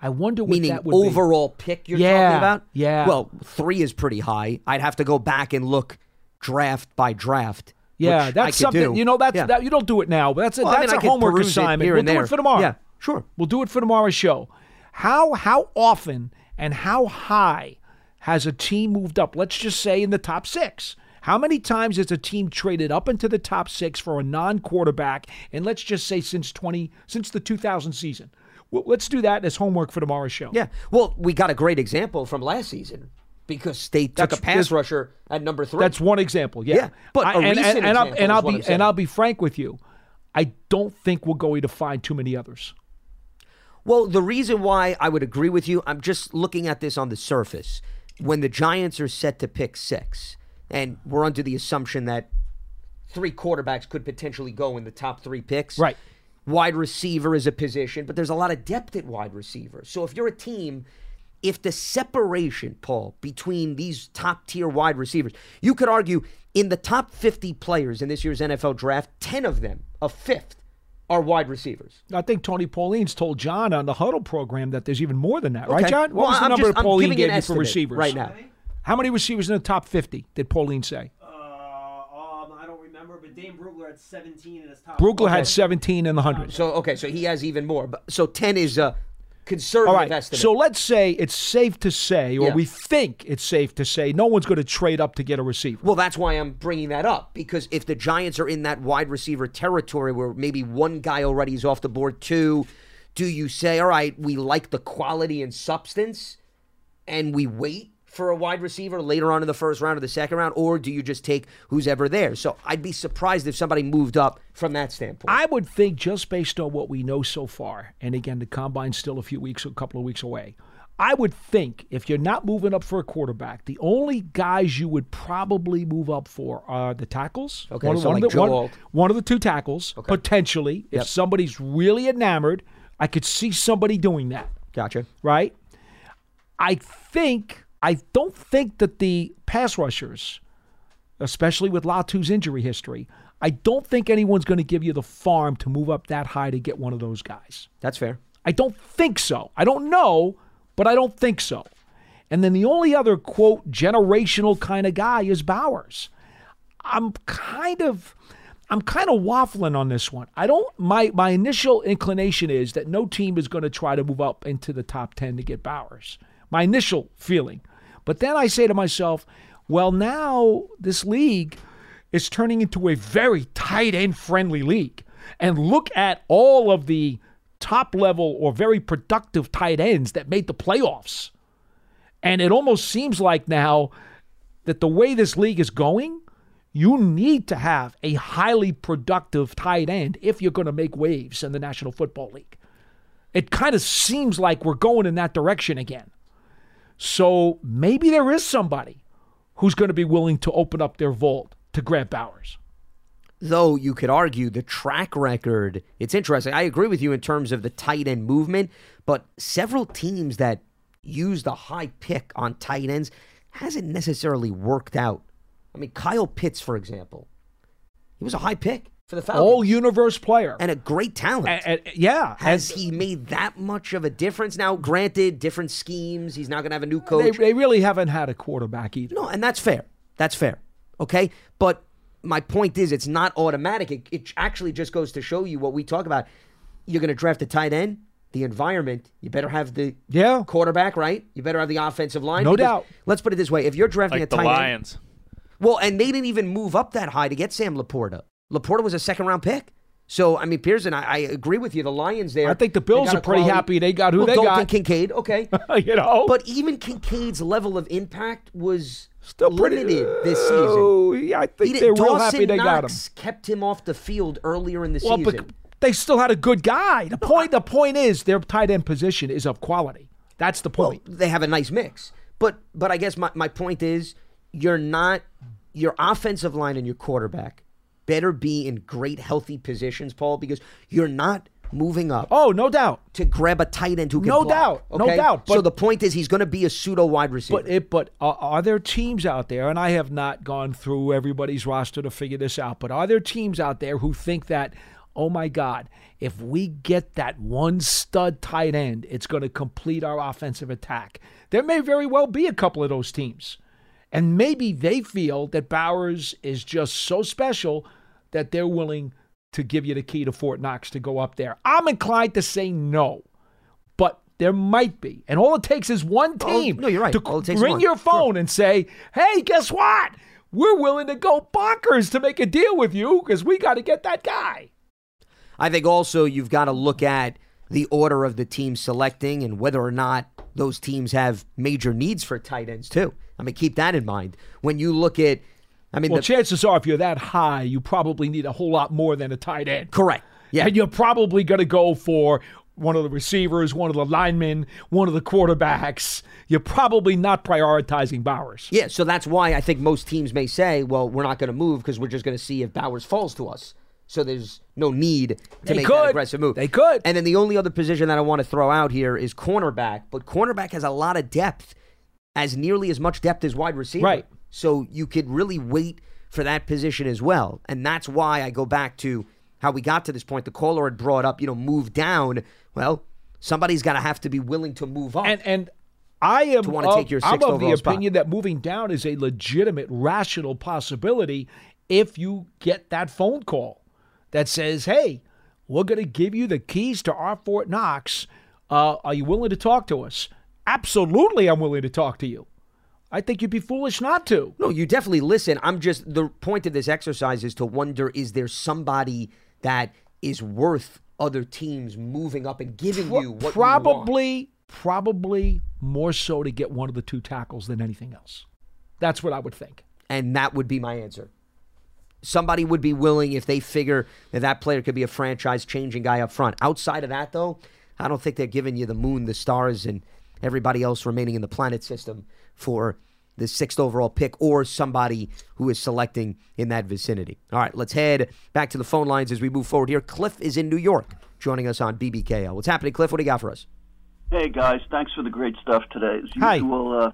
I wonder what Meaning that would overall be. pick you're yeah, talking about? Yeah. Well, three is pretty high. I'd have to go back and look draft by draft. yeah, that's something do. you know. That's Yeah. that you don't do it now, but that's a, Well, I that's mean, I a could homework assignment. here We'll do there. it for tomorrow. Yeah, sure. We'll do it for tomorrow's show. How how often and how high has a team moved up? Let's just say in the top six. How many times has a team traded up into the top six for a non-quarterback? And let's just say since twenty since the 2000 season. Well, let's do that as homework for tomorrow's show. Yeah. Well, we got a great example from last season because they took That's- a pass rusher at number three. That's one example. Yeah, Yeah, but a I- and, recent and, and I'll, and I'll be and I'll be frank with you. I don't think we're going to find too many others. Well, the reason why I would agree with you, I'm just looking at this on the surface. When the Giants are set to pick six, and we're under the assumption that three quarterbacks could potentially go in the top three picks. Right. Wide receiver is a position, but there's a lot of depth at wide receiver. So if you're a team, if the separation, Paul, between these top tier wide receivers, you could argue in the top 50 players in this year's NFL draft, 10 of them, a fifth, are wide receivers. I think Tony Pauline's told John on the huddle program that there's even more than that, right, John? What Well, was the I'm number just- Pauline gave you for receivers right now. How many was receivers in the top 50 did Pauline say? Uh, um, I don't remember, but Dane Brugler had 17 in his top. Brugler Okay. had 17 in the 100. So okay, so he has even more. But so 10 is a conservative All right. estimate. So let's say it's safe to say, or Yeah. we think it's safe to say, no one's going to trade up to get a receiver. Well, that's why I'm bringing that up because if the Giants are in that wide receiver territory where maybe one guy already is off the board, two, do you say, all right, we like the quality and substance and we wait for a wide receiver later on in the first round or the second round, or do you just take who's ever there? So I'd be surprised if somebody moved up from that standpoint. I would think just based on what we know so far, and again, the combine's still a few weeks, a couple of weeks away. I would think if you're not moving up for a quarterback, the only guys you would probably move up for are the tackles. Okay, one, so one like of the, one, one of the two tackles, potentially. If somebody's really enamored, I could see somebody doing that. gotcha. right? I think I don't think that the pass rushers, especially with Latu's injury history, I don't think anyone's going to give you the farm to move up that high to get one of those guys. That's fair. I don't think so. I don't know, but I don't think so. And then the only other quote generational kind of guy is Bowers. I'm kind of I'm kind of waffling on this one. I don't my my initial inclination is that no team is going to try to move up into the top 10 to get Bowers. My initial feeling. But then I say to myself, well now this league is turning into a very tight end friendly league. And look at all of the top level or very productive tight ends that made the playoffs. And it almost seems like now that the way this league is going, You need to have a highly productive tight end if you're going to make waves in the National Football League. It kind of seems like we're going in that direction again. So maybe there is somebody who's going to be willing to open up their vault to grab Bowers. Though you could argue the track record, it's interesting. I agree with you in terms of the tight end movement, but several teams that used the high pick on tight ends hasn't necessarily worked out. I mean, Kyle Pitts, for example, he was a high pick for the Falcons. All universe player. and a great talent. And- and- yeah. Has and he made that much of a difference? Now, granted, different schemes. He's not going to have a new coach. they really haven't had a quarterback either. No, and that's fair. That's fair. Okay, but my point is, it's not automatic. It, it actually just goes to show you what we talk about. You're going to draft a tight end. The environment. You better have the Yeah. quarterback, right? You better have the offensive line. No doubt. Let's put it this way: if you're drafting Like a the tight end, well, and they didn't even move up that high to get Sam LaPorta. LaPorta was a second round pick. So I mean, Pearson, I, I agree with you. The Lions there. I think the Bills are pretty quality- happy they got who well, they Dalton got. Kincaid, okay. you know? But even Kincaid's level of impact was Still pretty limited this season. Oh, yeah, I think He they're did- real Dawson happy they got him. Knox kept him off the field earlier in the Well, season. but they still had a good guy. The point the point is their tight end position is of quality. That's the well, point. they have a nice mix. But but I guess my, my point is you're not your offensive line and your quarterback better be in great healthy positions, Paul, because you're not moving up oh, no doubt. to grab a tight end who can No block, doubt. No okay? doubt. so the point is he's going to be a pseudo wide receiver. But it, but are, are there teams out there, and I have not gone through everybody's roster to figure this out, but are there teams out there who think that, oh my God, if we get that one stud tight end, it's going to complete our offensive attack? There may very well be a couple of those teams. And maybe they feel that Bowers is just so special that they're willing to give you the key to Fort Knox to go up there. I'm inclined to say no but there might be. And all it takes is one oh, team no, you're right. to All it takes ring one. your phone and say, hey, guess what? We're willing to go bonkers to make a deal with you because we got to get that guy. I think also you've got to look at the order of the teams selecting and whether or not those teams have major needs for tight ends too. I mean, keep that in mind when you look at. I mean, Well, the, chances are if you're that high, you probably need a whole lot more than a tight end. correct. Yeah, And you're probably going to go for one of the receivers, one of the linemen, one of the quarterbacks. You're probably not prioritizing Bowers. yeah. So that's why I think most teams may say, "Well, we're not going to move because we're just going to see if Bowers falls to us." So there's no need to They make could. that aggressive move. They could. And then the only other position that I want to throw out here is cornerback, but cornerback has a lot of depth, as nearly as much depth as wide receiver. Right. So you could really wait for that position as well. And that's why I go back to how we got to this point. The caller had brought up, you know, move down. Well, somebody's got to have to be willing to move up. And and I am To wanna of, take your I'm of the spot. opinion that moving down is a legitimate, rational possibility if you get that phone call that says, "Hey, we're going to give you the keys to our Fort Knox. Uh, are you willing to talk to us?" Absolutely, I'm willing to talk to you. I think you'd be foolish not to. No, you definitely listen. I'm just the point of this exercise is to wonder is there somebody that is worth other teams moving up and giving you what you want? probably, probably more so to get one of the two tackles than anything else. That's what I would think. and that would be my answer. Somebody would be willing if they figure that that player could be a franchise changing guy up front. Outside of that, though, I don't think they're giving you the moon, the stars, and everybody else remaining in the planet system for the sixth overall pick or somebody who is selecting in that vicinity. All right, let's head back to the phone lines as we move forward here. Cliff is in New York joining us on BBKL. What's happening, Cliff? What do you got for us? Hey guys, thanks for the great stuff today. As Hi. usual, uh,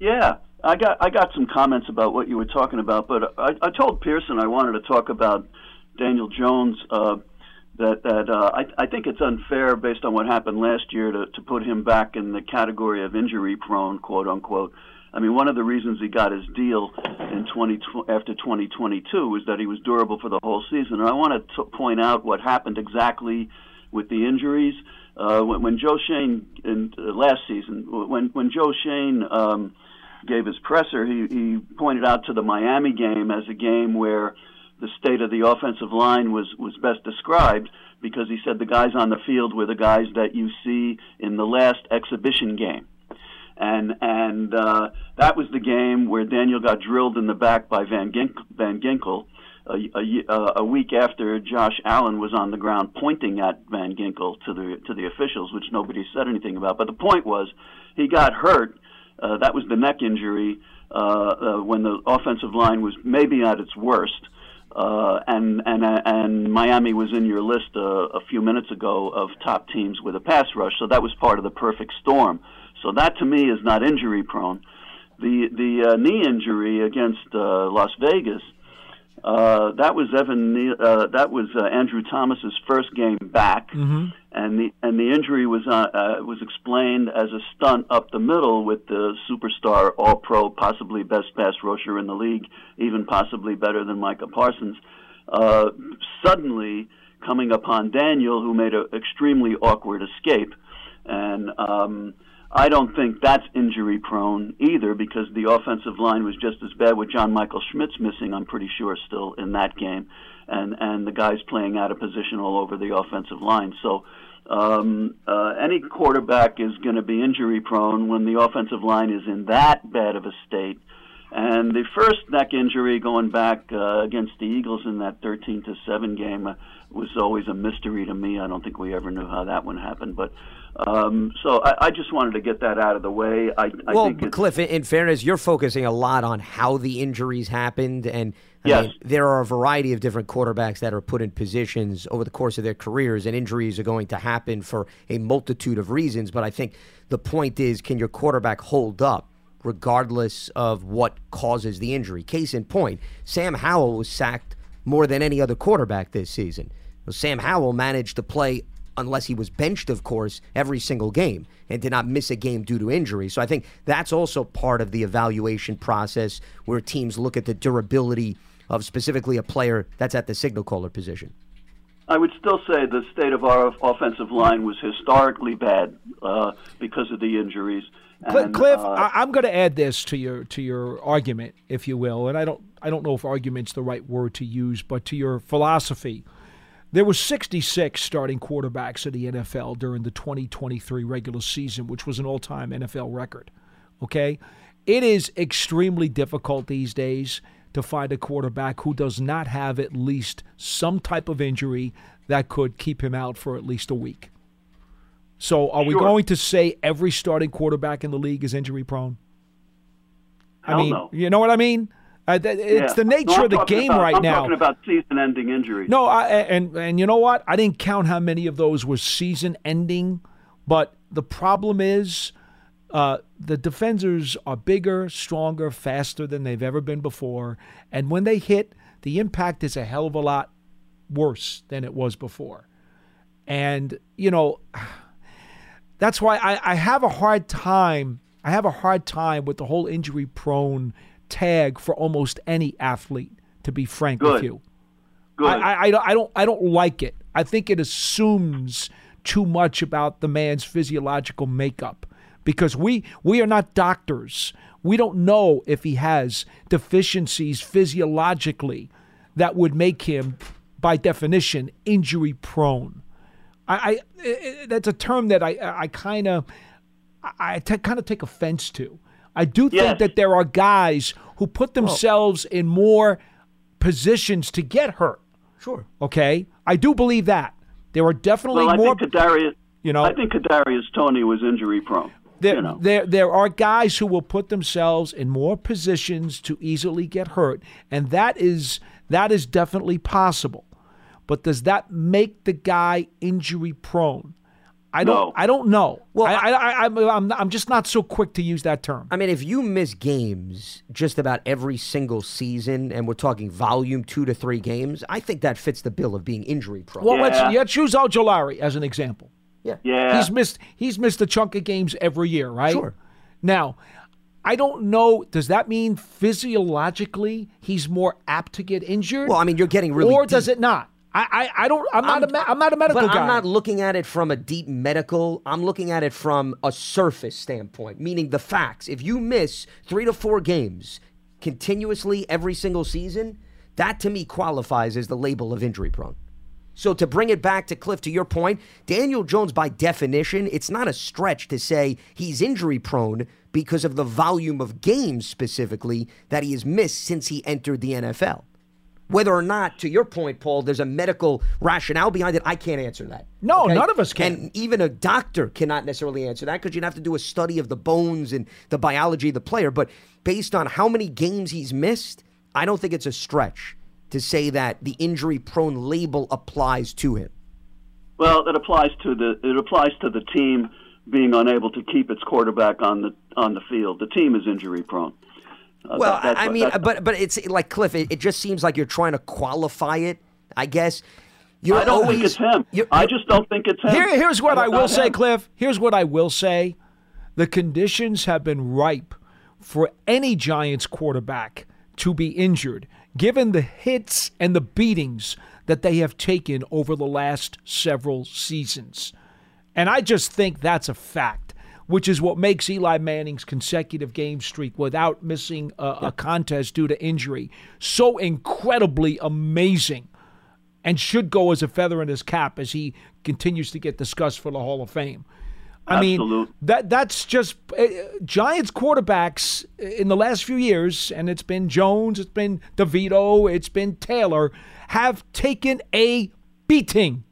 yeah, I got I got some comments about what you were talking about, but I, I told Pearson I wanted to talk about Daniel Jones. Uh, that that uh, I, I think it's unfair based on what happened last year to, to put him back in the category of injury prone, quote unquote. I mean, one of the reasons he got his deal in 20 after 2022 was that he was durable for the whole season. And I want to point out what happened exactly with the injuries. Uh, when, when Joe Schoen in uh, last season, when when Joe Schoen um, gave his presser, he, he pointed out to the Miami game as a game where the state of the offensive line was was best described because he said the guys on the field were the guys that you see in the last exhibition game. and and uh, that was the game where Daniel got drilled in the back by Van Gink- Van Ginkel. A, a, a week after Josh Allen was on the ground pointing at Van Ginkel to the to the officials, which nobody said anything about. But the point was, he got hurt. Uh, that was the neck injury uh, uh, when the offensive line was maybe at its worst. Uh, and and and Miami was in your list uh, a few minutes ago of top teams with a pass rush, so that was part of the perfect storm. So that to me is not injury prone. The the uh, knee injury against uh, Las Vegas, uh, that was Evan. Ne- uh, that was uh, Andrew Thomas's first game back, Mm-hmm. and the and the injury was uh, uh, was explained as a stunt up the middle with the superstar All Pro, possibly best pass rusher in the league, even possibly better than Micah Parsons. Uh, suddenly coming upon Daniel, who made an extremely awkward escape, and um, I don't think that's injury prone either because the offensive line was just as bad with John Michael Schmitz missing. I'm pretty sure still in that game, and and the guys playing out of position all over the offensive line. So. Um, uh, any quarterback is going to be injury prone when the offensive line is in that bad of a state. And the first neck injury going back uh, against the Eagles in that 13 to 7 game uh, was always a mystery to me. I don't think we ever knew how that one happened. But um, so I, I just wanted to get that out of the way. I, I well, think Cliff, in- fairness, you're focusing a lot on how the injuries happened, and I Yes. mean, there are a variety of different quarterbacks that are put in positions over the course of their careers, and injuries are going to happen for a multitude of reasons. But I think the point is, can your quarterback hold up? Regardless of what causes the injury. Case in point, Sam Howell was sacked more than any other quarterback this season. Well, Sam Howell managed to play unless he was benched, of course, every single game and did not miss a game due to injury. So I think that's also part of the evaluation process where teams look at the durability of specifically a player that's at the signal caller position. I would still say the state of our offensive line was historically bad uh, because of the injuries. And, Cliff, uh, I, I'm going to add this to your to your argument, if you will, and I don't I don't know if argument's the right word to use, but to your philosophy. There were 66 starting quarterbacks in the NFL during the 2023 regular season, which was an all-time NFL record. Okay, it is extremely difficult these days to find a quarterback who does not have at least some type of injury that could keep him out for at least a week. So, are we going to say every starting quarterback in the league is injury prone? I mean, no. you know what I mean? Uh, th- it's yeah. the nature I'm of the game about- right I'm now. talking about season-ending injuries. No, I, and and you know what? I didn't count how many of those were season ending, but the problem is uh, the defenders are bigger, stronger, faster than they've ever been before, and when they hit, the impact is a hell of a lot worse than it was before. And you know, that's why I, I have a hard time. I have a hard time with the whole injury prone tag for almost any athlete. To be frank with you, Good. I, I, I don't I don't like it. I think it assumes too much about the man's physiological makeup because we we are not doctors. We don't know if he has deficiencies physiologically that would make him, by definition, injury prone. I, I, I that's a term that I I kind of I, I kind of take offense to. I do think Yes. that there are guys who put oh. themselves in more positions to get hurt. Sure. Okay, I do believe that there are definitely well, I more. think Kadarius. you know, I think Kadarius Toney was injury prone. there, you know. there, there are guys who will put themselves in more positions to easily get hurt, and that is that is definitely possible. But does that make the guy injury prone? I don't. No. I don't know. Well, I, I, I, I'm, I'm, I'm just not so quick to use that term. I mean, if you miss games just about every single season, and we're talking volume two to three games, I think that fits the bill of being injury prone. Well, let's Yeah. let's use Ojulari as an example. Yeah. yeah. He's missed he's missed a chunk of games every year, right? Sure. Now, I don't know. Does that mean physiologically he's more apt to get injured? Well, I mean, you're getting really or does it not? I, I, I don't. I'm, not a I'm not a medical but guy. I'm not looking at it from a deep medical. I'm looking at it from a surface standpoint, meaning the facts. If you miss three to four games continuously every single season, that to me qualifies as the label of injury prone. So to bring it back to Cliff, to your point, Daniel Jones, by definition, it's not a stretch to say he's injury prone because of the volume of games specifically that he has missed since he entered the NFL. Whether or not, to your point, Paul, there's a medical rationale behind it, I can't answer that. No, none of us can. And even a doctor cannot necessarily answer that because you'd have to do a study of the bones and the biology of the player. But based on how many games he's missed, I don't think it's a stretch to say that the injury prone label applies to him. Well, it applies to the it applies to the team being unable to keep its quarterback on the on the field. The team is injury prone. Well, that- I mean, but but it's like Cliff. It, it just seems like you're trying to qualify it. I guess. You're I don't always, think it's him. you're- I just don't think it's him. Here, here's what I It's will say, him. Cliff. Here's what I will say. The conditions have been ripe for any Giants quarterback to be injured, given the hits and the beatings that they have taken over the last several seasons. And I just think that's a fact, which is what makes Eli Manning's consecutive game streak without missing a, a contest due to injury so incredibly amazing and should go as a feather in his cap as he continues to get discussed for the Hall of Fame. I mean, that that's just uh, Giants quarterbacks in the last few years, and it's been Jones, it's been DeVito, it's been Taylor, have taken a beating,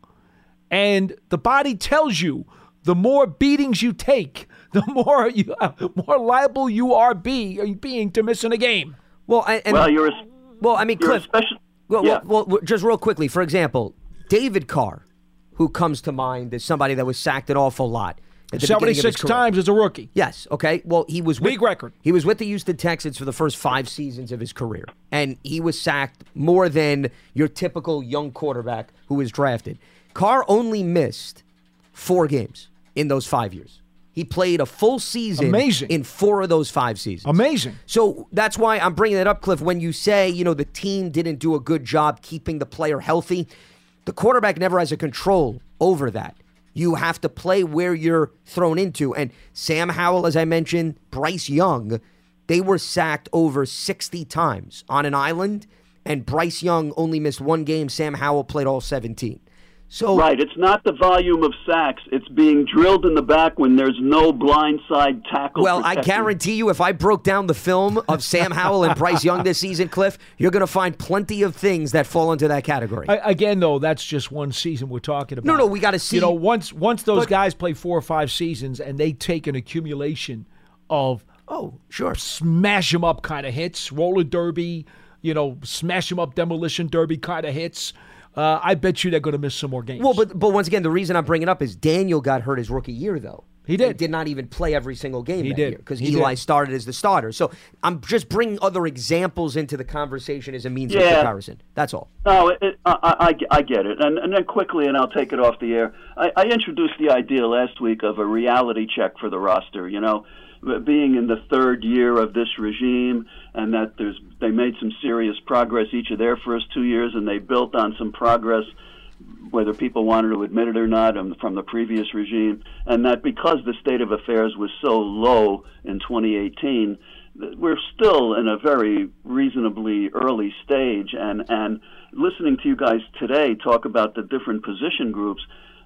and the body tells you the more beatings you take, the more you uh, more liable you are be, uh, being to missing a game. Well, I, and, Well, you're a, well, I mean, you're Cliff. special. Well, yeah. well, well, just real quickly, for example, David Carr, who comes to mind as somebody that was sacked an awful lot. At the beginning of his 76 times as a rookie. Yes. Okay. Well, he was with, League record. He was with the Houston Texans for the first five seasons of his career, and he was sacked more than your typical young quarterback who was drafted. Carr only missed four games in those five years. He played a full season Amazing. in four of those five seasons. Amazing. So that's why I'm bringing it up, Cliff. When you say, you know, the team didn't do a good job keeping the player healthy, the quarterback never has a control over that. You have to play where you're thrown into. And Sam Howell, as I mentioned, Bryce Young, they were sacked over 60 times on an island, and Bryce Young only missed one game. Sam Howell played all 17. So Right, it's not the volume of sacks. It's being drilled in the back when there's no blindside tackle. Well, I guarantee you, if I broke down the film of Sam Howell and Bryce Young this season, Cliff, you're going to find plenty of things that fall into that category. I, again, though, that's just one season we're talking about. No, no, we gotta see- You know, once once those But- guys play four or five seasons and they take an accumulation of oh, sure, smash them up kind of hits, roller derby, you know, smash them up demolition derby kind of hits. Uh, I bet you they're going to miss some more games. well, but but once again, the reason I'm bringing it up is Daniel got hurt his rookie year, though. He did. And did not even play every single game He that did. year because Eli did. started as the starter. So I'm just bringing other examples into the conversation as a means of comparison. That's all. No, it, it, I, I, I get it. And, and then quickly, and I'll take it off the air. I, I introduced the idea last week of a reality check for the roster. You know, being in the third year of this regime, and that there's they made some serious progress each of their first two years, and they built on some progress whether people wanted to admit it or not, um, from the previous regime, and that because the state of affairs was so low in 2018, we're still in a very reasonably early stage. And and listening to you guys today talk about the different position groups.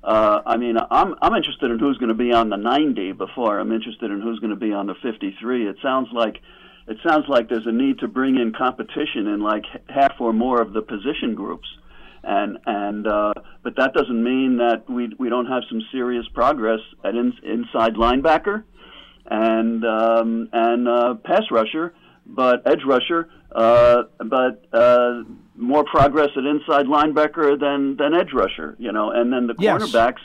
Uh, I mean, I'm I'm interested in who's going to be on the 90 before I'm interested in who's going to be on the 53. It sounds like it sounds like there's a need to bring in competition in like half or more of the position groups and and uh, but that doesn't mean that we we don't have some serious progress at in, inside linebacker and um, and uh, pass rusher, but edge rusher, uh, but uh, more progress at inside linebacker than than edge rusher, you know, and then the Yes. cornerbacks.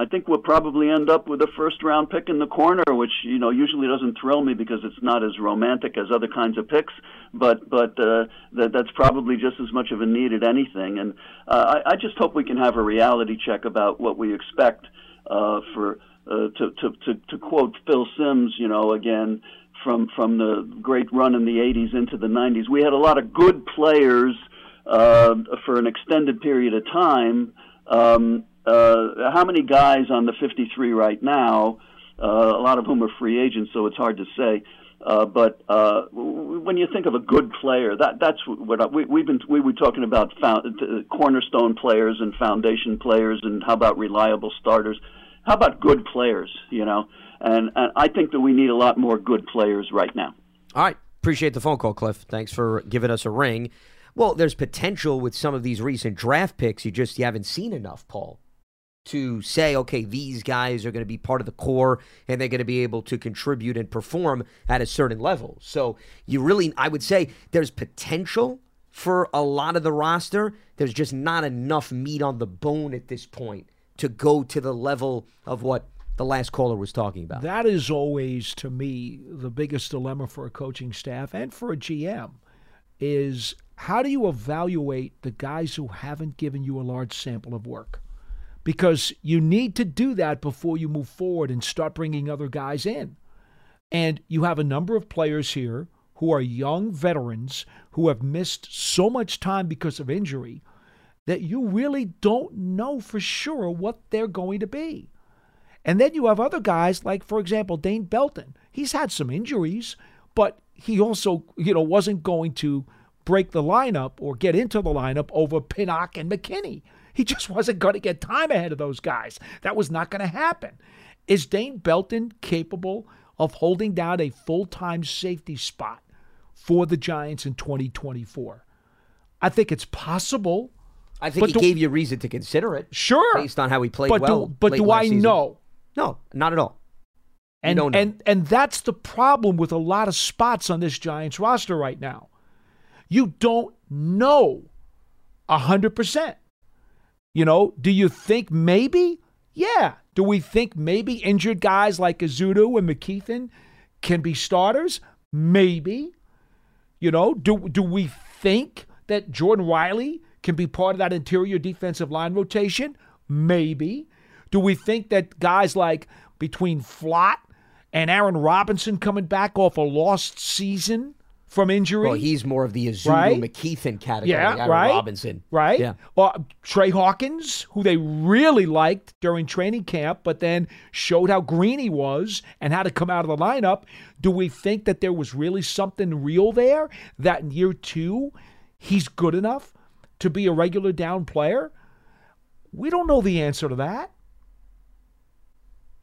I think we'll probably end up with a first round pick in the corner, which you know usually doesn't thrill me because it's not as romantic as other kinds of picks. But but uh, that that's probably just as much of a need at anything. And uh, I, I just hope we can have a reality check about what we expect uh, for uh, to, to to to quote Phil Simms, you know, again from from the great run in the '80s into the '90s. We had a lot of good players uh, for an extended period of time. Um, uh, how many guys on the 53 right now? Uh, a lot of whom are free agents, so it's hard to say. Uh, but uh, w- when you think of a good player, that that's what I, we, we've been we were talking about found, uh, cornerstone players and foundation players, and how about reliable starters? How about good players? You know, and, and I think that we need a lot more good players right now. All right. Appreciate the phone call, Cliff. Thanks for giving us a ring. Well, there's potential with some of these recent draft picks. You just you haven't seen enough, Paul, to say, okay, these guys are going to be part of the core and they're going to be able to contribute and perform at a certain level. So you really, I would say, there's potential for a lot of the roster. There's just not enough meat on the bone at this point to go to the level of what the last caller was talking about. That is always, to me, the biggest dilemma for a coaching staff and for a GM is how do you evaluate the guys who haven't given you a large sample of work? Because you need to do that before you move forward and start bringing other guys in. And you have a number of players here who are young veterans who have missed so much time because of injury that you really don't know for sure what they're going to be. And then you have other guys like, for example, Dane Belton. He's had some injuries, but he also, you know, wasn't going to break the lineup or get into the lineup over Pinnock and McKinney. He just wasn't going to get time ahead of those guys. That was not going to happen. Is Dane Belton capable of holding down a full time safety spot for the Giants in 2024? I think it's possible. I think he do, gave you reason to consider it. Sure. Based on how he played but well. Do, but do I season. know? No, not at all. And, and and that's the problem with a lot of spots on this Giants roster right now. You don't know a hundred percent. You know, do you think maybe? Yeah. Do we think maybe injured guys like Ezeudu and McKethan can be starters? Maybe. You know, do do we think that Jordon Riley can be part of that interior defensive line rotation? Maybe. Do we think that guys like between Flott and Aaron Robinson coming back off a lost season from injury? Well, he's more of the Ezeudu Right? McKethan category. yeah, Aaron right. Robinson. right? Yeah. Or Tre Hawkins, who they really liked during training camp, but then showed how green he was and how to come out of the lineup. Do we think that there was really something real there? That in year two, he's good enough to be a regular down player? We don't know the answer to that.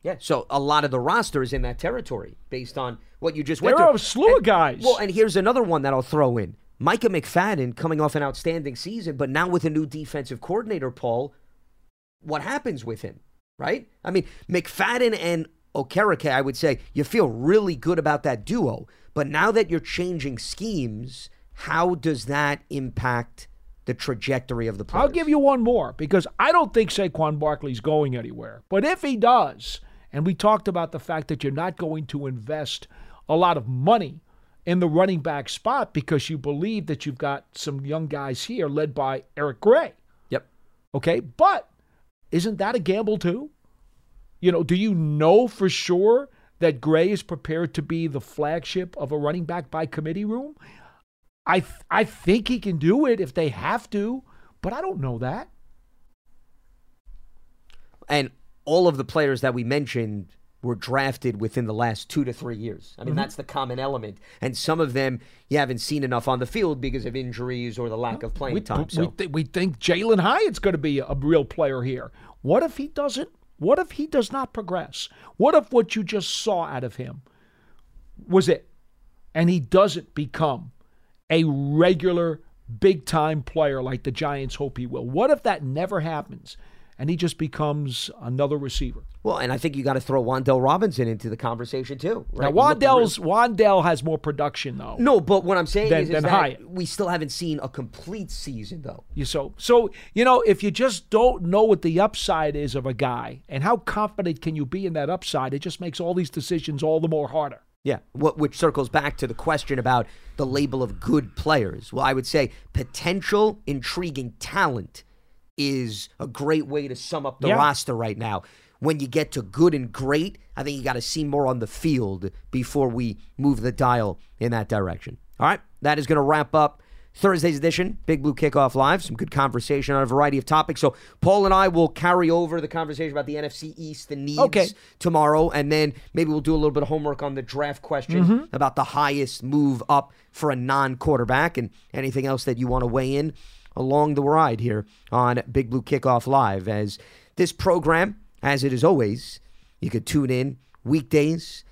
Yeah. So a lot of the roster is in that territory based on what you just There went are a slew of And- guys. Well, and here's another one that I'll throw in. Micah McFadden coming off an outstanding season, but now with a new defensive coordinator, Paul, what happens with him, right? I mean, McFadden and Okereke, I would say you feel really good about that duo. But now that you're changing schemes, how does that impact the trajectory of the players? I'll give you one more because I don't think Saquon Barkley's going anywhere. But if he does, and we talked about the fact that you're not going to invest a lot of money in the running back spot because you believe that you've got some young guys here led by Eric Gray. Yep. Okay. But isn't that a gamble too? You know, do you know for sure that Gray is prepared to be the flagship of a running back by committee room? I th- I think he can do it if they have to, but I don't know that. and all of the players that we mentioned were drafted within the last two to three years. I mean, Mhm. that's the common element. And some of them you haven't seen enough on the field because of injuries or the lack of playing We, time. we, So th- we think Jalin Hyatt's going to be a real player here. What if he doesn't? What if he does not progress? What if what you just saw out of him was it, and he doesn't become a regular big time player like the Giants hope he will? What if that never happens, and he just becomes another receiver? well, and I think you got to throw Wan'Dale Robinson into the conversation too. Right? Now We looked at Wan'Dale's Wan'Dale has more production though. No, but what I'm saying Than- is, is that Hyatt. we still haven't seen a complete season though. You so so you know if you just don't know what the upside is of a guy and how confident can you be in that upside, it just makes all these decisions all the more harder. Yeah, what, which circles back to the question about the label of good players. Well, I would say potential, intriguing talent is a great way to sum up the Yeah. roster right now. When you get to good and great, I think you got to see more on the field before we move the dial in that direction. All right, that is going to wrap up Thursday's edition, Big Blue Kickoff Live. Some good conversation on a variety of topics. So Paul and I will carry over the conversation about the NFC East, the needs Okay. tomorrow, and then maybe we'll do a little bit of homework on the draft question Mhm. about the highest move up for a non-quarterback and anything else that you want to weigh in along the ride here on Big Blue Kickoff Live. As this program, as it is always, you could tune in weekdays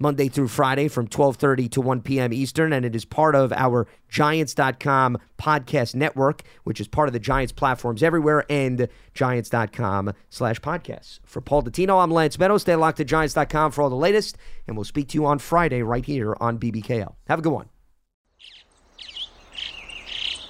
Monday through Friday from 12:30 to 1 p.m. Eastern and it is part of our giants.com podcast network which is part of the Giants platforms everywhere and giants.com slash podcasts. For Paul Dottino, I'm Lance Medow. Stay locked to giants.com for all the latest and we'll speak to you on Friday right here on BBKL. Have a good one.